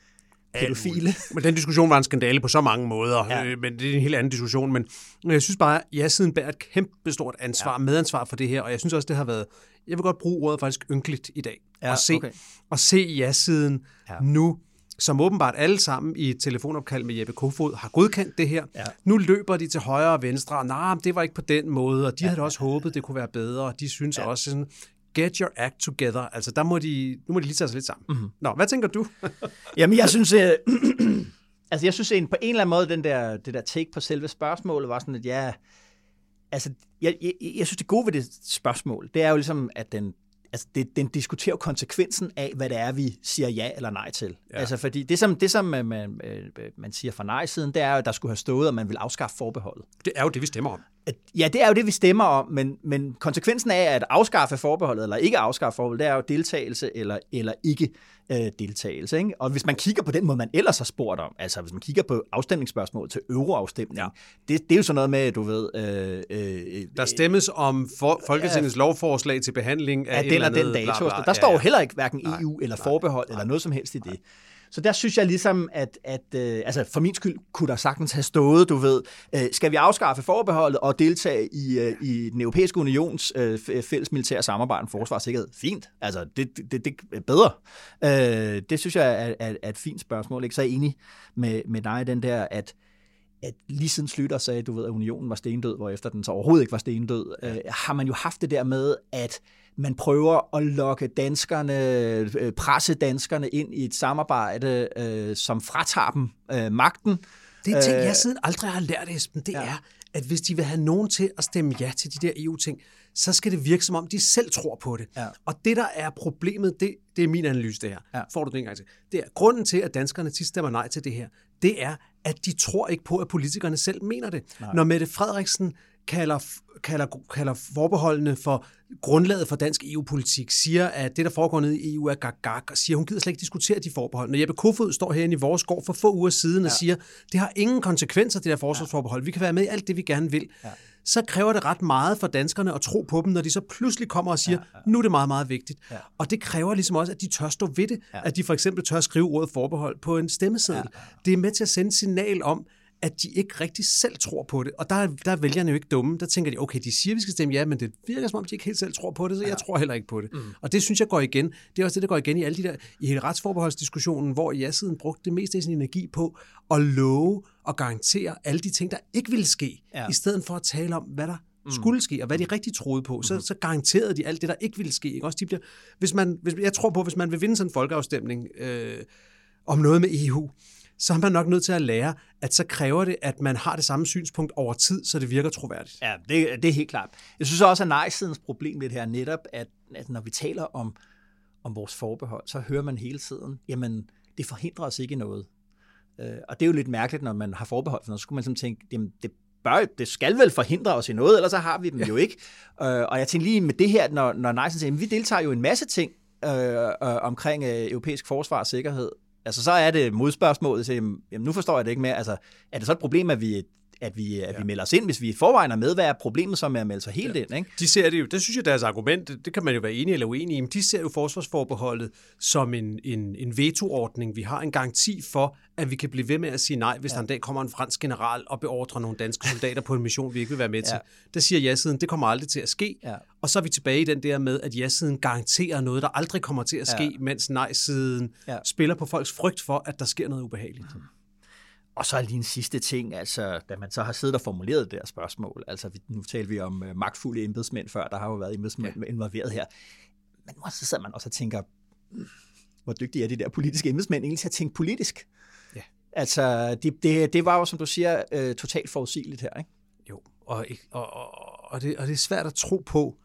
pædofile. Men den diskussion var en skandale på så mange måder, ja. øh, men det er en helt anden diskussion. Men jeg synes bare, at ja-siden bærer et kæmpe stort ansvar, ja. medansvar for det her, og jeg synes også, det har været, jeg vil godt bruge ordet faktisk ynkeligt i dag, ja, at se, okay. og se ja-siden ja. nu som åbenbart alle sammen i telefonopkald med Jeppe Kofod har godkendt det her. Ja. Nu løber de til højre og venstre, og nej, det var ikke på den måde, og de ja, havde også ja, håbet, det kunne være bedre, og de synes ja. også sådan, get your act together. Altså, der må de, nu må de lige tage sig lidt sammen. Mm-hmm. Nå, hvad tænker du? Jamen, jeg synes, øh, altså, jeg synes på en eller anden måde, den der, det der take på selve spørgsmålet var sådan, at ja, altså, jeg, jeg, jeg synes, det gode ved det spørgsmål, det er jo ligesom, at den, altså det, den diskuterer konsekvensen af, hvad det er, vi siger ja eller nej til. Ja. Altså fordi det, som, det, som man, man, man siger fra nej-siden, det er jo, at der skulle have stået, at man vil afskaffe forbeholdet. Det er jo det, vi stemmer om. Ja, det er jo det, vi stemmer om, men, men konsekvensen af at afskaffe forbeholdet, eller ikke afskaffe forbeholdet, det er jo deltagelse eller, eller ikke øh, deltagelse. Ikke? Og hvis man kigger på den måde, man ellers har spurgt om, altså hvis man kigger på afstemningsspørgsmål til euroafstemning, ja. det, det er jo sådan noget med, du ved... Øh, øh, der stemmes om for, Folketingets øh, lovforslag til behandling af, af den og den dato. Bla, bla. Der står jo heller ikke hverken EU eller forbehold nej, eller noget som helst i det. Så der synes jeg ligesom, at, at øh, altså for min skyld kunne der sagtens have stået, du ved, øh, skal vi afskaffe forbeholdet og deltage i, øh, i den europæiske unions øh, fælles militære samarbejde om forsvar og sikkerhed? Fint. Altså, det, det, det er bedre. Øh, det synes jeg er, er, er et fint spørgsmål. Ikke? Så er jeg enig med, med dig den der, at at lige siden Slytter sagde, du ved, at unionen var stendød, hvor efter den så overhovedet ikke var stendød, øh, har man jo haft det der med, at man prøver at lokke danskerne, øh, presse danskerne ind i et samarbejde, øh, som fratager dem øh, magten. Det er ting, jeg siden aldrig har lært, Esben, det ja. er, at hvis de vil have nogen til at stemme ja til de der EU-ting, så skal det virke som om, de selv tror på det. Ja. Og det, der er problemet, det, det er min analyse, det her. Ja. Får du det en gang til. Det er grunden til, at danskerne tit stemmer nej til det her, det er, at de tror ikke på, at politikerne selv mener det. Nej. Når Mette Frederiksen kalder, kalder, kalder forbeholdene for grundlaget for dansk EU-politik, siger, at det, der foregår nede i EU, er gag-gag, og siger, at hun gider slet ikke diskutere de forbehold. Når Jeppe Kofod står herinde i vores gård for få uger siden ja. og siger, det har ingen konsekvenser, det der forsvarsforbehold. Vi kan være med i alt det, vi gerne vil. Ja. Så kræver det ret meget for danskerne at tro på dem, når de så pludselig kommer og siger, ja, ja. nu er det meget, meget vigtigt. Ja. Og det kræver ligesom også, at de tør stå ved det. Ja. At de for eksempel tør skrive ordet forbehold på en stemmeseddel. Ja. Det er med til at sende signal om, at de ikke rigtig selv tror på det. Og der, der er vælgerne jo ikke dumme. Der tænker de, okay, de siger, vi skal stemme ja, men det virker som om, de ikke helt selv tror på det, så jeg tror heller ikke på det. Mm. Og det synes jeg går igen. Det er også det, der går igen i alle de der, i hele retsforbeholdsdiskussionen, hvor ja-siden brugte det meste af sin energi på at love og garantere alle de ting, der ikke ville ske, ja. i stedet for at tale om, hvad der mm. skulle ske, og hvad de rigtig troede på, så, mm. så garanterede de alt det, der ikke ville ske. Ikke? Også de bliver, hvis man, hvis, jeg tror på, hvis man vil vinde sådan en folkeafstemning øh, om noget med EU, så er man nok nødt til at lære, at så kræver det, at man har det samme synspunkt over tid, så det virker troværdigt. Ja, det, det er helt klart. Jeg synes også, at nej-sidens problem lidt her netop, at, at når vi taler om, om vores forbehold, så hører man hele tiden, jamen, det forhindrer os ikke noget. Øh, og det er jo lidt mærkeligt, når man har forbehold for noget, så skulle man sådan tænke, jamen, det bør, det skal vel forhindre os i noget, ellers så har vi dem ja. jo ikke. Øh, og jeg tænker lige med det her, når, når Nejsen siger, vi deltager jo i en masse ting øh, øh, omkring øh, europæisk forsvar og sikkerhed, altså så er det modspørgsmålet til, jamen nu forstår jeg det ikke mere, altså er det så et problem, at vi at vi, at ja. vi melder os ind, hvis vi i forvejen er med, hvad er problemet som er at melde sig helt ja. ind? Ikke? De ser det jo, det synes jeg deres argument, det kan man jo være enig eller uenig i, men de ser jo forsvarsforbeholdet som en, en, en vetoordning. Vi har en garanti for, at vi kan blive ved med at sige nej, hvis ja. der en dag kommer en fransk general og beordrer nogle danske soldater på en mission, vi ikke vil være med til. Ja. Der siger ja-siden, det kommer aldrig til at ske. Ja. Og så er vi tilbage i den der med, at ja-siden garanterer noget, der aldrig kommer til at ske, ja. mens nej-siden ja. spiller på folks frygt for, at der sker noget ubehageligt. Mm. Og så lige en sidste ting, altså, da man så har siddet og formuleret det her spørgsmål, altså nu taler vi om uh, magtfulde embedsmænd før, der har jo været embedsmænd ja. involveret her, men nu så sidder man også og tænker, hmm, hvor dygtige er de der politiske embedsmænd egentlig til at tænke politisk? Ja. Altså, det, det, det var jo, som du siger, uh, totalt forudsigeligt her, ikke? Jo, og, og, og, og, det, og det er svært at tro på,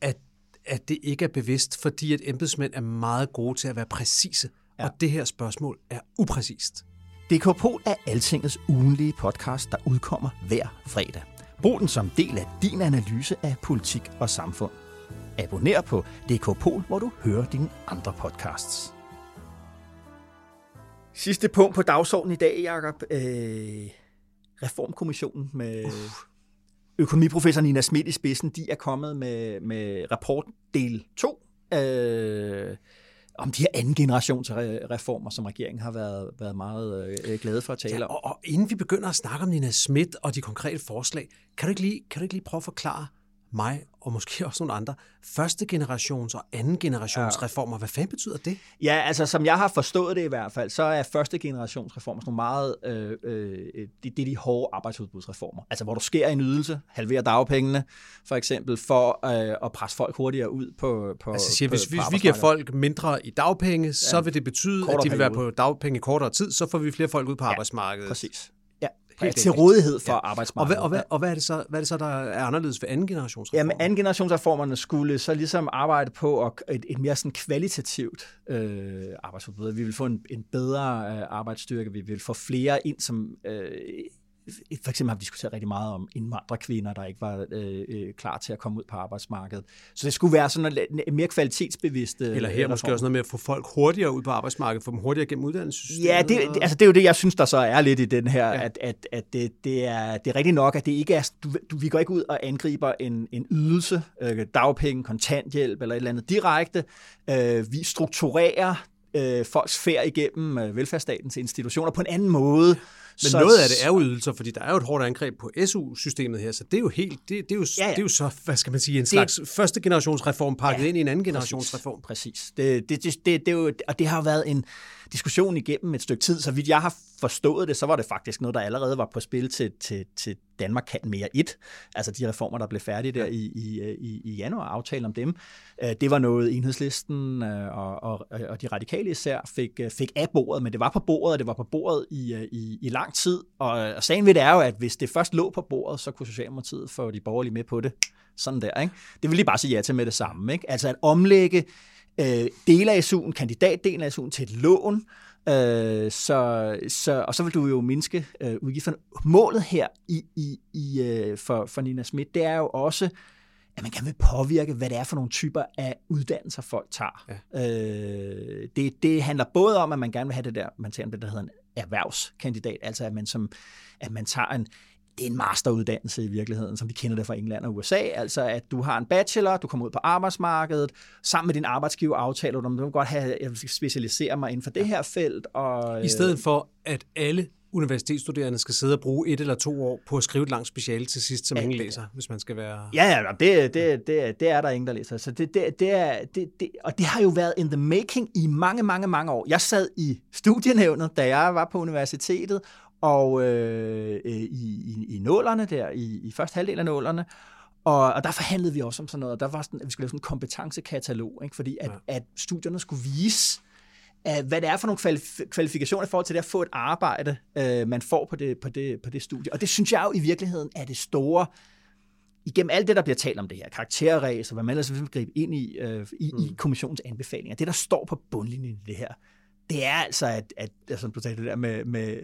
at, at det ikke er bevidst, fordi at embedsmænd er meget gode til at være præcise, ja. og det her spørgsmål er upræcist. DKPol er Altingets ugenlige podcast, der udkommer hver fredag. Brug den som del af din analyse af politik og samfund. Abonner på DKPol, hvor du hører dine andre podcasts. Sidste punkt på dagsordenen i dag, Jacob. Øh, Reformkommissionen med Uff. økonomiprofessor Nina Schmidt i spidsen, de er kommet med, med rapport del 2. Øh, om de her anden generations reformer, som regeringen har været, været meget øh, glade for at tale ja, om. Og, og inden vi begynder at snakke om Nina Schmidt og de konkrete forslag, kan du ikke lige, kan du ikke lige prøve at forklare mig og måske også nogle andre, første generations og anden generations ja. reformer. Hvad fanden betyder det? Ja, altså som jeg har forstået det i hvert fald, så er første generations reformer sådan meget, øh, øh, det, det er de hårde arbejdsudbudsreformer. Altså hvor du sker en ydelse, halverer dagpengene for eksempel, for øh, at presse folk hurtigere ud på, på Altså siger, på, hvis, på hvis vi giver folk mindre i dagpenge, ja. så vil det betyde, at de vil være på dagpenge i kortere tid, så får vi flere folk ud på ja, arbejdsmarkedet. præcis til rådighed for ja. arbejdsmarkedet. Og, hvad, og, hvad, og hvad, er det så, hvad er det så, der er anderledes for anden generationsreformer? Jamen, anden generationsreformerne skulle så ligesom arbejde på at, et, et mere sådan kvalitativt øh, arbejdsudbud. Vi vil få en, en bedre øh, arbejdsstyrke, vi vil få flere ind, som øh, for eksempel har vi diskuteret rigtig meget om indvandrerkvinder, der ikke var øh, øh, klar til at komme ud på arbejdsmarkedet. Så det skulle være sådan en mere kvalitetsbevidst øh, Eller her måske også noget med at få folk hurtigere ud på arbejdsmarkedet, få dem hurtigere gennem uddannelsessystemet. Ja, det, det, altså det er jo det, jeg synes, der så er lidt i den her, ja. at, at, at det, det, er, det er rigtigt nok, at det ikke er, du, du, vi går ikke ud og angriber en, en ydelse, øh, dagpenge, kontanthjælp eller et eller andet direkte. Øh, vi strukturerer øh, folks færd igennem øh, velfærdsstatens institutioner på en anden måde, men så, noget af det er jo ydelser, fordi der er jo et hårdt angreb på SU-systemet her, så det er jo helt, det, det, er, jo, ja, ja. det er jo så, hvad skal man sige, en slags det, første generationsreform pakket ja, ind i en anden generationsreform. Præcis. Det, det, det, det, det, er jo, og det har været en diskussion igennem et stykke tid, så vidt jeg har forstået det, så var det faktisk noget, der allerede var på spil til, til, til Danmark kan mere et. Altså de reformer, der blev færdige der i, i, i, i januar, aftale om dem. Øh, det var noget enhedslisten øh, og, og, og de radikale især fik, øh, fik af bordet, men det var på bordet, og det var på bordet i, i, i lang tid. Og, og sagen ved det er jo, at hvis det først lå på bordet, så kunne Socialdemokratiet få de borgerlige med på det. Sådan der, ikke? Det vil de bare sige ja til med det samme, ikke? Altså at omlægge øh, dele af SU'en, kandidatdelen af SU'en til et lån, øh, så, så, og så vil du jo mindske øh, udgifterne. Målet her i, i, i, øh, for, for Nina Schmidt, det er jo også, at man kan vil påvirke, hvad det er for nogle typer af uddannelser, folk tager. Ja. Øh, det, det handler både om, at man gerne vil have det der, man tager det, der hedder en erhvervskandidat, altså at man, som, at man tager en, det er en masteruddannelse i virkeligheden, som vi kender det fra England og USA. Altså, at du har en bachelor, du kommer ud på arbejdsmarkedet, sammen med din arbejdsgiver aftaler du, om du godt have, jeg vil specialisere mig inden for det her felt. Og, I stedet for, at alle universitetsstuderende skal sidde og bruge et eller to år på at skrive et langt speciale til sidst, som ja, ingen læser, hvis man skal være... Ja, ja, det, det, det, det er der ingen, der læser. Så det, det, det er, det, det, og det har jo været in the making i mange, mange, mange år. Jeg sad i studienævnet, da jeg var på universitetet, og øh, i, i, i nålerne der, i, i første halvdel af nålerne, og, og der forhandlede vi også om sådan noget, der var sådan, at vi skulle lave sådan en kompetencekatalog, ikke? fordi at, ja. at studierne skulle vise, at, hvad det er for nogle kvalif- kvalifikationer i forhold til det at få et arbejde, øh, man får på det, på, det, på det studie. Og det synes jeg jo i virkeligheden er det store, igennem alt det, der bliver talt om det her, karakterræs og hvad man ellers vil gribe ind i, øh, i, mm. i kommissionens anbefalinger, det der står på bundlinjen i det her, det er altså, at, at som du sagde det der med, med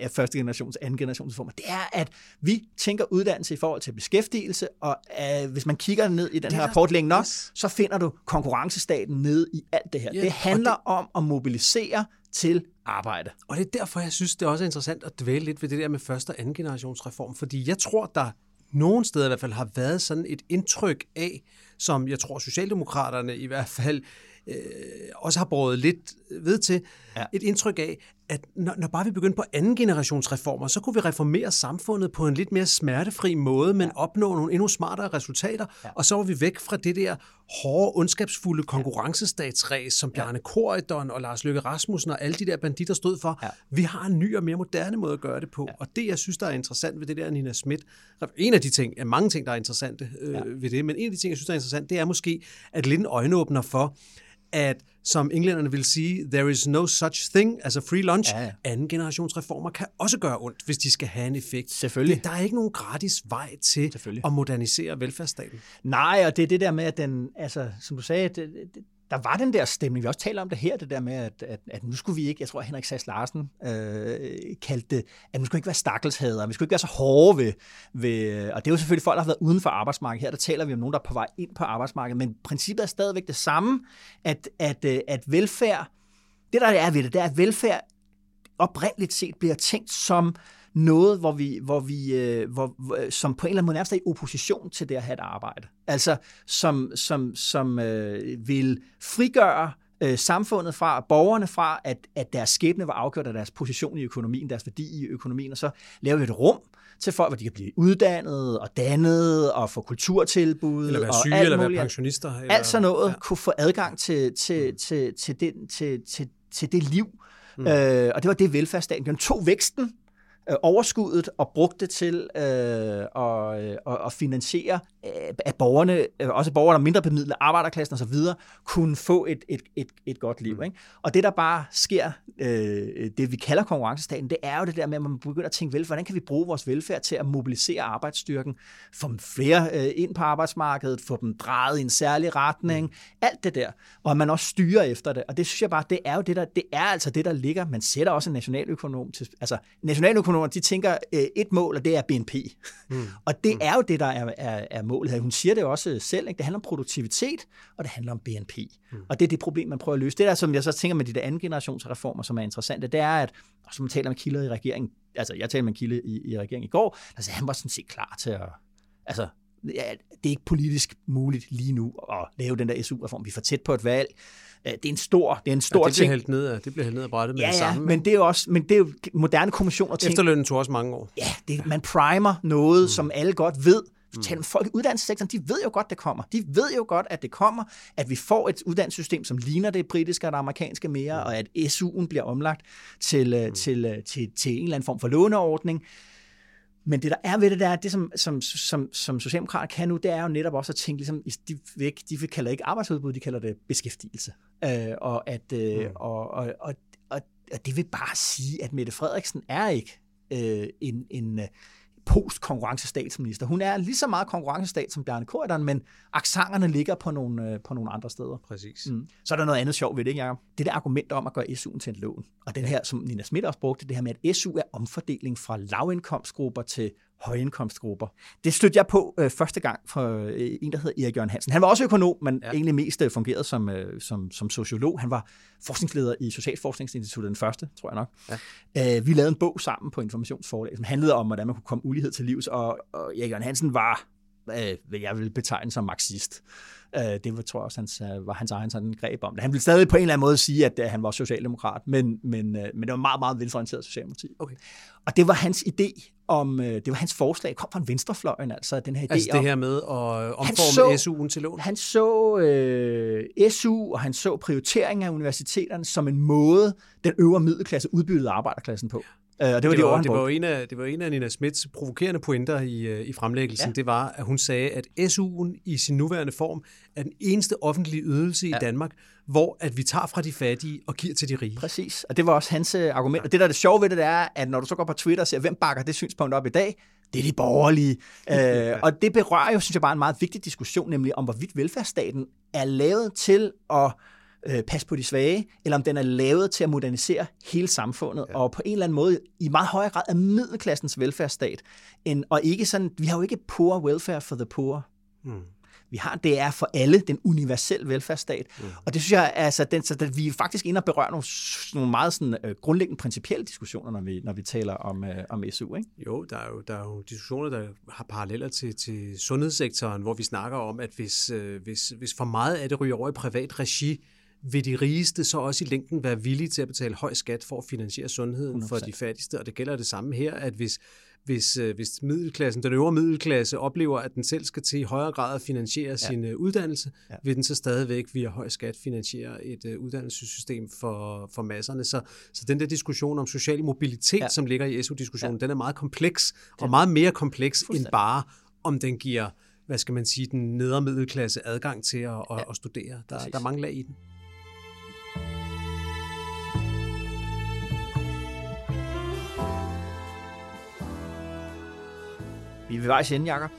at første generations, anden generations former, det er, at vi tænker uddannelse i forhold til beskæftigelse, og uh, hvis man kigger ned i den her rapport længe nok, yes. så finder du konkurrencestaten ned i alt det her. Ja, det handler det, om at mobilisere til arbejde. Og det er derfor, jeg synes, det er også interessant at dvæle lidt ved det der med første og anden generations reform, fordi jeg tror, der nogen steder i hvert fald har været sådan et indtryk af, som jeg tror Socialdemokraterne i hvert fald øh, også har båret lidt ved til, ja. et indtryk af, at når, når bare vi begyndte på anden generations reformer, så kunne vi reformere samfundet på en lidt mere smertefri måde, men ja. opnå nogle endnu smartere resultater, ja. og så var vi væk fra det der hårde, ondskabsfulde konkurrencestatsræs, som Bjarne ja. Korydon og Lars Løkke Rasmussen og alle de der banditter stod for. Ja. Vi har en ny og mere moderne måde at gøre det på, ja. og det, jeg synes, der er interessant ved det der Nina Schmidt, en af de ting, mange ting, der er interessante øh, ja. ved det, men en af de ting, jeg synes, der er interessant, det er måske, at lidt en øjenåbner for, at som englænderne vil sige, there is no such thing as a free lunch. Ja, ja. Anden generations reformer kan også gøre ondt, hvis de skal have en effekt. Selvfølgelig. Der er ikke nogen gratis vej til at modernisere velfærdsstaten. Nej, og det er det der med, at den, altså, som du sagde, det, det, der var den der stemning, vi også taler om det her, det der med, at, at, at nu skulle vi ikke, jeg tror Henrik Sass Larsen øh, kaldte det, at nu skulle ikke være stakkelshader, vi skulle ikke være så hårde ved, ved, og det er jo selvfølgelig folk, der har været uden for arbejdsmarkedet. Her der taler vi om nogen, der er på vej ind på arbejdsmarkedet, men princippet er stadigvæk det samme, at, at, øh, at velfærd, det der er ved det, det er, at velfærd oprindeligt set bliver tænkt som noget, hvor vi, hvor vi, øh, hvor, som på en eller anden måde nærmest er i opposition til det at have et arbejde. Altså som, som, som øh, vil frigøre øh, samfundet fra, borgerne fra, at, at deres skæbne var afgjort af deres position i økonomien, deres værdi i økonomien, og så laver vi et rum til folk, hvor de kan blive uddannet og dannet og få kulturtilbud. Eller være syge, og eller være pensionister. Eller, alt sådan noget ja. kunne få adgang til, til, til, til, den, til, til, til det liv. Mm. Øh, og det var det velfærdsstaten. Den tog væksten øh, overskuddet og brugte det til øh, at, øh, at finansiere, at borgerne, øh, også borgere, der mindre bemidlede, arbejderklassen osv., kunne få et, et, et, et godt liv. Mm. Ikke? Og det, der bare sker, øh, det vi kalder konkurrencestaten, det er jo det der med, at man begynder at tænke, vel, hvordan kan vi bruge vores velfærd til at mobilisere arbejdsstyrken, få flere øh, ind på arbejdsmarkedet, få dem drejet i en særlig retning, mm. alt det der, og at man også styrer efter det. Og det synes jeg bare, det er jo det, der, det er altså det, der ligger. Man sætter også en nationaløkonom til, altså nationaløkonom økonomer, de tænker øh, et mål, og det er BNP. Mm. og det mm. er jo det, der er, er, er målet her. Hun siger det også selv. Ikke? Det handler om produktivitet, og det handler om BNP. Mm. Og det er det problem, man prøver at løse. Det der, som jeg så tænker med de der anden generations reformer, som er interessante, det er, at som man taler med kilder i regeringen, altså jeg talte med en kilde i, i regeringen i går, der sagde, han var sådan set klar til at, altså det er ikke politisk muligt lige nu at lave den der SU-reform. Vi er for tæt på et valg. Øh, det er en stor, det er en stor ja, det ting. Hældt ned af, det bliver hældt ned af brættet med ja, det samme. Ja, men det er jo også, men det er jo moderne kommissioner ting. Efterlønnen tog også mange år. Ja, det, man primer noget, mm. som alle godt ved. Mm. Taler folk i uddannelsessektoren, de ved jo godt, det kommer. De ved jo godt, at det kommer, at vi får et uddannelsessystem, som ligner det britiske og det amerikanske mere, mm. og at SU'en bliver omlagt til, øh, mm. til, til, øh, til, til en eller anden form for låneordning. Men det, der er ved det, der er, det som, som, som, som Socialdemokrater kan nu, det er jo netop også at tænke, ligesom, de, væk, de kalder ikke arbejdsudbud, de kalder det beskæftigelse. Øh, og, at, øh, mm. og, og, og, og, og det vil bare sige, at Mette Frederiksen er ikke øh, en, en, post-konkurrencestatsminister. Hun er lige så meget konkurrencestat som Bjarne Korydon, men aksangerne ligger på nogle, øh, på nogle andre steder. Præcis. Mm. Så er der noget andet sjovt ved det, ikke, Jacob? Det der argument om at gøre SU'en til en lån, og den her, som Nina Schmidt også brugte, det her med, at SU er omfordeling fra lavindkomstgrupper til højindkomstgrupper. Det stødte jeg på øh, første gang for øh, en, der hedder Erik Jørgen Hansen. Han var også økonom, men ja. egentlig mest øh, fungerede som, øh, som, som sociolog. Han var forskningsleder i Socialforskningsinstituttet, den første, tror jeg nok. Ja. Øh, vi lavede en bog sammen på informationsforlag, som handlede om, hvordan man kunne komme ulighed til livs, og, og Erik Jørgen Hansen var øh, jeg vil betegne som marxist. Øh, det var, tror jeg også, hans, øh, var hans egen sådan greb om det. Han ville stadig på en eller anden måde sige, at han var socialdemokrat, men, men, men det var meget, meget venstreorienteret socialdemokrati. Okay. Og det var hans idé om, det var hans forslag, kom fra venstrefløjen, altså den her idé Altså det om, her med at omforme så- SU'en til lån? han så øh, SU, og han så prioritering af universiteterne som en måde, den øvre middelklasse udbyttede arbejderklassen på. Øh, og det var det de var, det, var en af, det var en af Nina Smiths provokerende pointer i, øh, i fremlæggelsen. Ja. Det var, at hun sagde, at SU'en i sin nuværende form er den eneste offentlige ydelse i Ja. Danmark, hvor at vi tager fra de fattige og giver til de rige. Præcis, og det var også hans øh, argument. Og det, der er det sjove ved det, det er, at når du så går på Twitter og ser, hvem bakker det synspunkt op i dag, det er de borgerlige. øh, og det berører jo, synes jeg, bare en meget vigtig diskussion, nemlig om hvorvidt velfærdsstaten er lavet til at øh, passe på de svage, eller om den er lavet til at modernisere hele samfundet, ja. og på en eller anden måde i meget højere grad er middelklassens velfærdsstat, end, og ikke sådan, vi har jo ikke poor welfare for the poor. Mm. Vi har, det er for alle den universelle velfærdsstat. Mm. Og det synes jeg, altså, den, så den, vi er faktisk inde og berører nogle, nogle meget sådan, øh, grundlæggende principielle diskussioner, når vi, når vi taler om, øh, om SU. Ikke? Jo, der er jo, der er jo diskussioner, der har paralleller til, til sundhedssektoren, hvor vi snakker om, at hvis, øh, hvis, hvis for meget af det ryger over i privat regi, vil de rigeste så også i længden være villige til at betale høj skat for at finansiere sundheden 100%. for 100%. de fattigste. Og det gælder det samme her, at hvis, hvis, øh, hvis middelklassen, den øvre middelklasse oplever, at den selv skal til i højere grad at finansiere ja. sin øh, uddannelse, ja. Vil den så stadigvæk via høj skat finansiere et øh, uddannelsessystem for, for masserne. Så, så den der diskussion om social mobilitet, ja. Som ligger i SU-diskussionen, ja. den er meget kompleks, og meget mere kompleks end bare, om den giver hvad skal man sige, den nedre middelklasse adgang til at, at, Ja. at studere. Der, Præcis. der er mange lag i den. Vi er ved vejs ende, Jacob.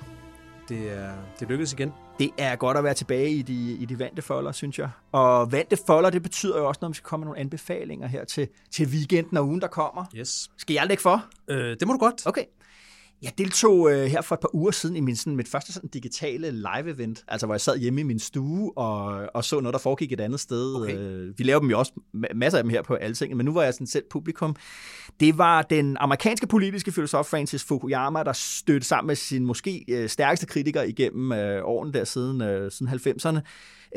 Det, er, det lykkedes igen. Det er godt at være tilbage i de, i de vante folder, synes jeg. Og vante folder, det betyder jo også, når vi skal komme med nogle anbefalinger her til, til weekenden og ugen, der kommer. Yes. Skal jeg lægge for? Øh, det må du godt. Okay. Jeg deltog øh, her for et par uger siden i min, sådan, mit første sådan, digitale live-event, altså hvor jeg sad hjemme i min stue og, og så noget, der foregik et andet sted. Okay. Øh, vi laver dem jo også, ma- masser af dem her på Altinget, men nu var jeg sådan selv publikum. Det var den amerikanske politiske filosof Francis Fukuyama, der stødte sammen med sin måske øh, stærkeste kritiker igennem øh, årene der siden, øh, siden 90'erne.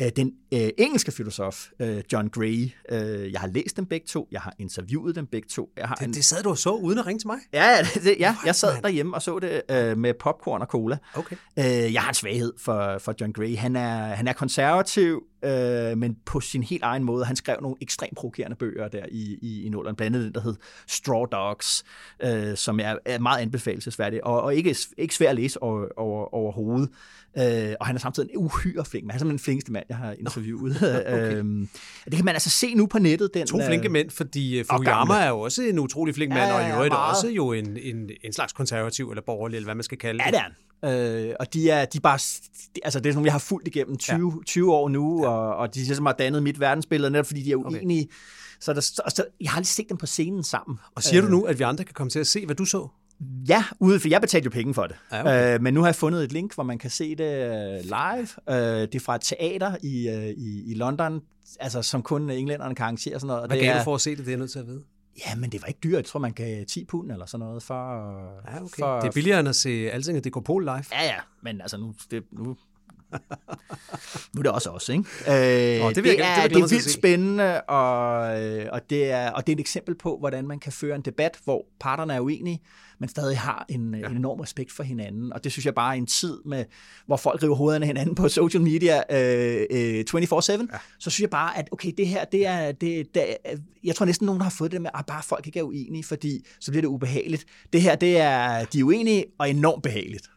Øh, den øh, engelske filosof øh, John Gray. Øh, jeg har læst dem begge to, jeg har interviewet dem begge to. Jeg har en Det, det sad du og så uden at ringe til mig? Ja, ja, det, det, ja jeg sad derhjemme og så det øh, med popcorn og cola. Okay. Øh, jeg har en svaghed for, for John Gray. Han er, han er konservativ, øh, men på sin helt egen måde. Han skrev nogle ekstremt provokerende bøger der i, i, i nullerne. Blandt andet den, der hed Straw Dogs, øh, som er, er meget anbefalesværdig, og, og ikke, ikke svær at læse over, over, overhovedet. Øh, og han er samtidig en uhyre flink mand. Han er simpelthen den flinkeste mand, jeg har interviewet. okay. øh, det kan man altså se nu på nettet. Den, To øh, flinke mænd, fordi og Fukuyama er jo også en utrolig flink Ja, mand, og ja, i ja, øvrigt også jo en, en, en slags konservativ eller borgerlig, eller hvad man skal kalde det. Ja, det er han. Øh, og de er, de er bare, altså det er sådan jeg har fulgt igennem 20, ja. 20 år nu, ja. og, og de ligesom har dannet mit verdensbillede, netop fordi de er uenige. Okay. Så, der, så, så jeg har lige set dem på scenen sammen. Og siger du nu, at vi andre kan komme til at se, hvad du så? Ja, ude, for jeg betalte jo penge for det. Ja, okay. øh, men nu har jeg fundet et link, hvor man kan se det øh, live. Øh, det er fra et teater i, øh, i, i London, altså som kun englænderne kan arrangere sådan noget. Og Hvad det gav er, du for at se det, det er jeg nødt til at vide? Ja, men det var ikke dyrt. Jeg tror, man gav 10 pund eller sådan noget for... Ja, okay. for det er billigere end at se Altinget DK Pol live. Ja, ja, men altså nu, det, nu, nu er det også os, ikke? Øh, Nå, det jeg det, det er, det glæde er vildt spændende, og, øh, og, det er, og det er et eksempel på, hvordan man kan føre en debat, hvor parterne er uenige, men stadig har en, ja. en enorm respekt for hinanden. Og det synes jeg bare er en tid, med, hvor folk river hovederne hinanden på social media øh, øh, 24-7, ja. så synes jeg bare, at okay, det her, det er, det, det, jeg tror næsten, nogen har fået det med, at bare folk ikke er uenige, fordi så bliver det ubehageligt. Det her, det er, de er uenige, og enormt behageligt.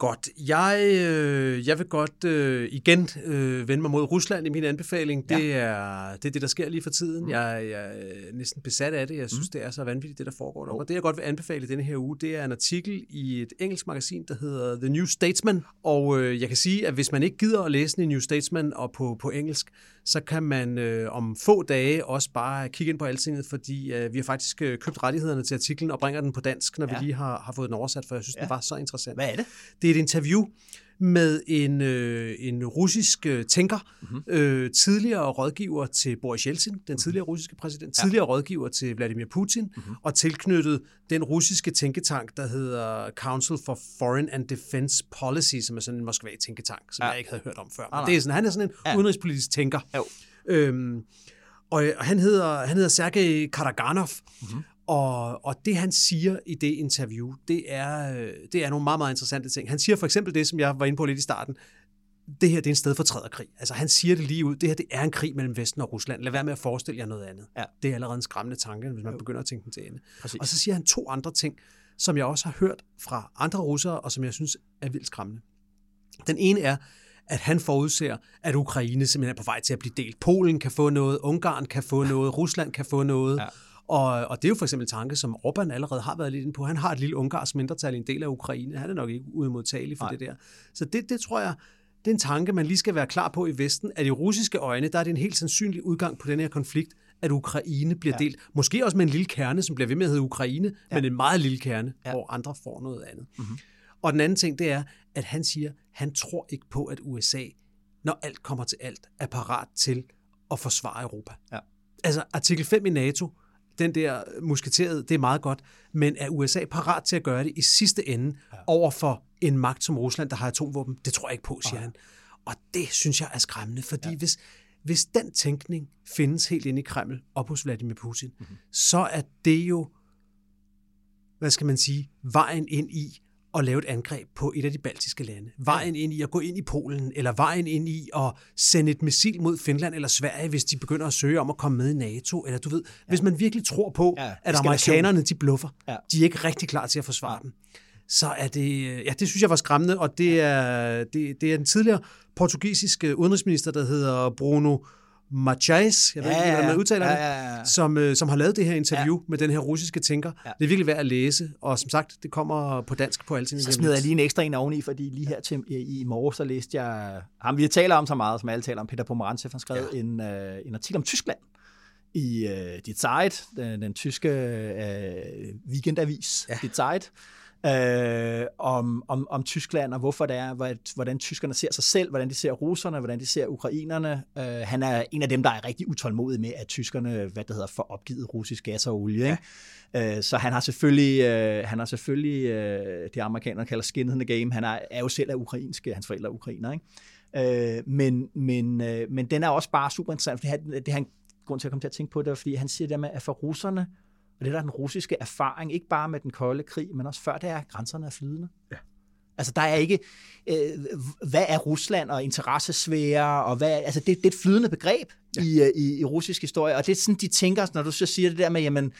Godt. Jeg, øh, jeg vil godt øh, igen øh, vende mig mod Rusland i min anbefaling. Det, Ja. er, det er det, der sker lige for tiden. Mm. Jeg, jeg er næsten besat af det. Jeg synes, mm. det er så vanvittigt, det der foregår derovre. Og det, jeg godt vil anbefale i denne her uge, det er en artikel i et engelsk magasin, der hedder The New Statesman. Og øh, jeg kan sige, at hvis man ikke gider at læse den i New Statesman og på, på engelsk, så kan man øh, om få dage også bare kigge ind på Altinget, fordi øh, vi har faktisk øh, købt rettighederne til artiklen og bringer den på dansk, når ja. Vi lige har, har fået den oversat, for jeg synes, ja. Den var så interessant. Hvad er? Det Det er et interview med en, øh, en russisk øh, tænker, mm-hmm. øh, tidligere rådgiver til Boris Yeltsin, den tidligere russiske præsident, ja. tidligere rådgiver til Vladimir Putin, mm-hmm. og tilknyttet den russiske tænketank, der hedder Council for Foreign and Defense Policy, som er sådan en Moskva-tænketank, som ja. jeg ikke havde hørt om før. Men det er sådan, han er sådan en ja. udenrigspolitisk tænker. Jo. Øhm, og, og han hedder, han hedder Sergej Karaganov, mm-hmm. Og, og det, han siger i det interview, det er, det er nogle meget, meget interessante ting. Han siger for eksempel det, som jeg var inde på lidt i starten. Det her, det er en sted for krig. Altså, han siger det lige ud. Det her, det er en krig mellem Vesten og Rusland. Lad være med at forestille jer noget andet. Ja. Det er allerede en skræmmende tanke, hvis man jo. begynder at tænke den til ende. Præcis. Og så siger han to andre ting, som jeg også har hørt fra andre russere, og som jeg synes er vildt skræmmende. Den ene er, at han forudser, at Ukraine simpelthen er på vej til at blive delt. Polen kan få noget, Ungarn kan få noget, Rusland kan få noget. Ja. Og, og det er jo for eksempel en tanke, som Orbán allerede har været lidt inde på. Han har et lille ungarsk mindretal i en del af Ukraine. Han er nok ikke udmodtagelig for Nej. det der. Så det, det tror jeg, det er en tanke, man lige skal være klar på i Vesten, at i russiske øjne, der er det en helt sandsynlig udgang på den her konflikt, at Ukraine bliver ja. delt. Måske også med en lille kerne, som bliver ved med at hedde Ukraine, ja. men en meget lille kerne, ja. hvor andre får noget andet. Mm-hmm. Og den anden ting, det er, at han siger, han tror ikke på, at USA, når alt kommer til alt, er parat til at forsvare Europa. Ja. Altså artikel 5 i NATO den der musketeret, det er meget godt, men er USA parat til at gøre det i sidste ende ja. over for en magt som Rusland, der har atomvåben? Det tror jeg ikke på, siger ja. han. Og det synes jeg er skræmmende, fordi ja. hvis, hvis den tænkning findes helt inde i Kreml, op hos Vladimir Putin, mm-hmm. så er det jo, hvad skal man sige, vejen ind i at lave et angreb på et af de baltiske lande. Vejen ind i at gå ind i Polen, eller vejen ind i at sende et missil mod Finland eller Sverige, hvis de begynder at søge om at komme med i NATO. Eller du ved, ja. hvis man virkelig tror på, ja, at amerikanerne de bluffer, ja. de er ikke rigtig klar til at forsvare dem, så er det, ja, det synes jeg var skræmmende, og det er, det, det er en tidligere portugisiske udenrigsminister, der hedder Bruno Machais, jeg ved ja, ikke, hvordan man udtaler ja, ja, ja. det, som, øh, som har lavet det her interview ja. med den her russiske tænker. Ja. Det er virkelig værd at læse, og som sagt, det kommer på dansk på altid. Så smider jeg lige en ekstra en oveni, fordi lige her til, i, i morgen, så læste jeg ham, vi taler om så meget, som alle taler om, Peter Pomerantsev har skrevet ja. en, uh, en artikel om Tyskland i uh, Die Zeit, den, den tyske uh, weekendavis, ja. Die Zeit, øh, om, om, om Tyskland, og hvorfor det er, hvordan tyskerne ser sig selv, hvordan de ser russerne, hvordan de ser ukrainerne. Øh, han er en af dem, der er rigtig utålmodig med, at tyskerne hvad det hedder, får opgivet russisk gas og olie. Ikke? Ja. Øh, så han har selvfølgelig, øh, han har selvfølgelig øh, det amerikanerne kalder skin in the game. Han er, er jo selv af ukrainske, hans forældre er ukrainer. Ikke? Øh, men, men, øh, men den er også bare super interessant, fordi han, det han grund til at komme til at tænke på det, fordi han siger det med, at for russerne, og det der er den russiske erfaring, ikke bare med den kolde krig, men også før det er, at grænserne er flydende. Ja. Altså der er ikke, øh, hvad er Rusland og interessesfære, og hvad, altså det, det er et flydende begreb ja. i, øh, i, i russisk historie, og det er sådan, de tænker, når du så siger det der med, jamen,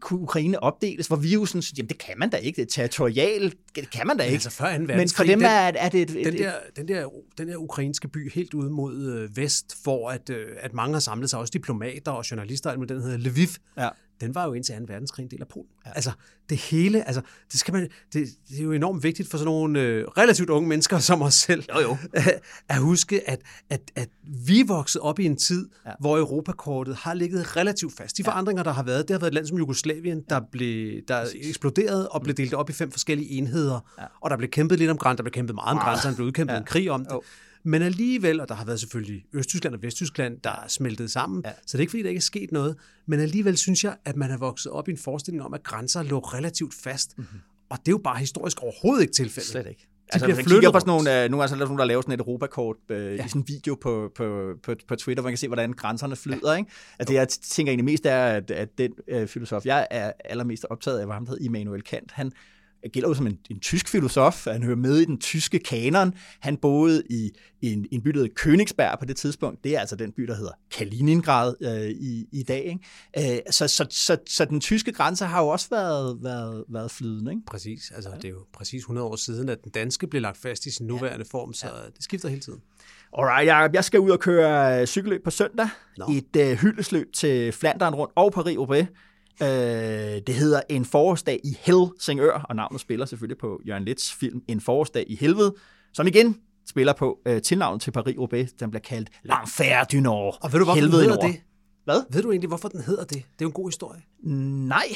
kunne Ukraine opdeles, hvor vi jo sådan, jamen det kan man da ikke, det er territorialt, det kan man da ikke. Altså før Men for dem er, er det... Et, den, der, den, der, den der ukrainske by helt ude mod øh, vest, hvor at, øh, at mange har samlet sig, også diplomater og journalister, den hedder Lviv, ja den var jo indtil 2. verdenskrig en del af Polen. Ja. Altså, det hele, altså, det, skal man, det, det er jo enormt vigtigt for sådan nogle øh, relativt unge mennesker som os selv, jo, jo. At, huske, at, at, at vi vokset op i en tid, ja. hvor Europakortet har ligget relativt fast. De forandringer, der har været, det har været et land som Jugoslavien, der, blev, der eksploderede og blev delt op i fem forskellige enheder, ja. og der blev grænserne, lidt om grænser, der blev kæmpet meget om grænser, der blev udkæmpet ja. en krig om det. Jo. Men alligevel, og der har været selvfølgelig Østtyskland og Vesttyskland, der er smeltet sammen, ja. så det er ikke fordi, der ikke er sket noget, men alligevel synes jeg, at man har vokset op i en forestilling om, at grænser lå relativt fast. Mm-hmm. Og det er jo bare historisk overhovedet ikke tilfældet. Slet ikke. De altså, bliver kigger på sådan nogle, uh, nogle, altså, der er nogen, der laver sådan et Europakort uh, ja. i sådan en video på, på, på, på Twitter, hvor man kan se, hvordan grænserne flyder. Ja. Ikke? Altså, det jeg tænker egentlig mest er, at, at den uh, filosof, jeg er allermest optaget af, var ham, der hedder Immanuel Kant. Han, gælder jo som en, en tysk filosof, han hører med i den tyske kanon. Han boede i, en, en by, der hedder Königsberg på det tidspunkt. Det er altså den by, der hedder Kaliningrad øh, i, i dag. Ikke? Øh, så, så, så, så den tyske grænse har jo også været, været, været flydende. Ikke? Præcis. Altså, ja. Det er jo præcis 100 år siden, at den danske blev lagt fast i sin nuværende ja. form, så ja. det skifter hele tiden. Alright, jeg, jeg skal ud og køre cykelløb på søndag. No. Et uh, hyldesløb til Flandern rundt og Paris-Roubaix. Øh, det hedder En forårsdag i Helsingør, og navnet spiller selvfølgelig på Jørgen Lets film En forårsdag i helvede, som igen spiller på øh, tilnavnet til Paris-Roubaix. Den bliver kaldt L'Enfer du Nord. Og ved du, hvorfor den hedder det? Hvad? Ved du egentlig, hvorfor den hedder det? Det er jo en god historie. Nej.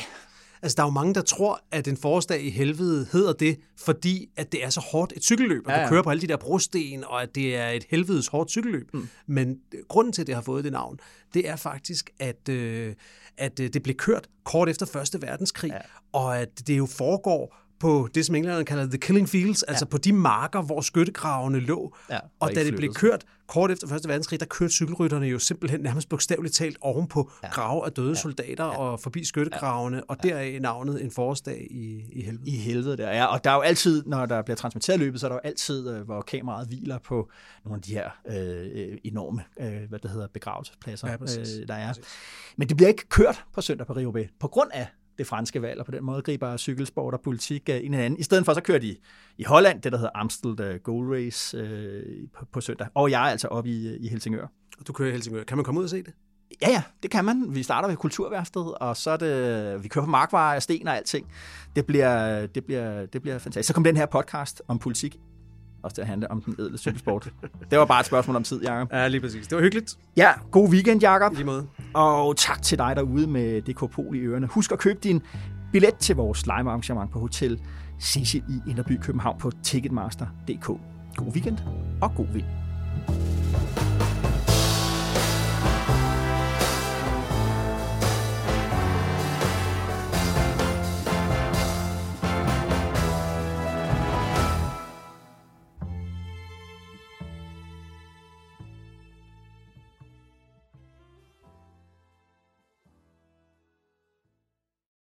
Altså, der er jo mange, der tror, at en forårsdag i helvede hedder det, fordi at det er så hårdt et cykelløb, og ja, ja. du kører på alle de der brosten, og at det er et helvedes hårdt cykelløb. Mm. Men grunden til, at det har fået det navn, det er faktisk, at, øh, at øh, det blev kørt kort efter Første Verdenskrig, ja. og at det jo foregår på det, som englænderne kalder the killing fields, ja. altså på de marker, hvor skyttegravene lå. Ja, og da det blev kørt kort efter Første Verdenskrig, der kørte cykelrytterne jo simpelthen nærmest bogstaveligt talt oven på ja. grave af døde ja. soldater ja. og forbi skyttegravene, ja. og deraf navnet en forårsdag i, i helvede. I helvede, der ja. Og der er jo altid, når der bliver transmitteret løbet, så er der jo altid, øh, hvor kameraet hviler på nogle af de her øh, enorme, øh, hvad det hedder, begravelsespladser, ja, øh, der er. Præcis. Men det bliver ikke kørt på søndag på Rio B, på grund af det franske valg, og på den måde griber cykelsport og politik ind i hinanden. I stedet for, så kører de i Holland, det der hedder Amstel øh, Gold Race øh, på, på søndag. Og jeg er altså oppe i, i Helsingør. Og du kører i Helsingør. Kan man komme ud og se det? Ja, ja, det kan man. Vi starter ved Kulturværftet, og så er det, vi kører på markvarer, sten og alting. Det bliver, det bliver, det bliver fantastisk. Så kom den her podcast om politik også til at handle om den edle cykelsport. det var bare et spørgsmål om tid, Jacob. Ja, lige præcis. Det var hyggeligt. Ja, god weekend, Jacob. Lige måde. Og tak til dig derude med DK Pol i ørerne. Husk at købe din billet til vores live arrangement på Hotel Cecil i Inderby København på Ticketmaster.dk. God weekend og god vind.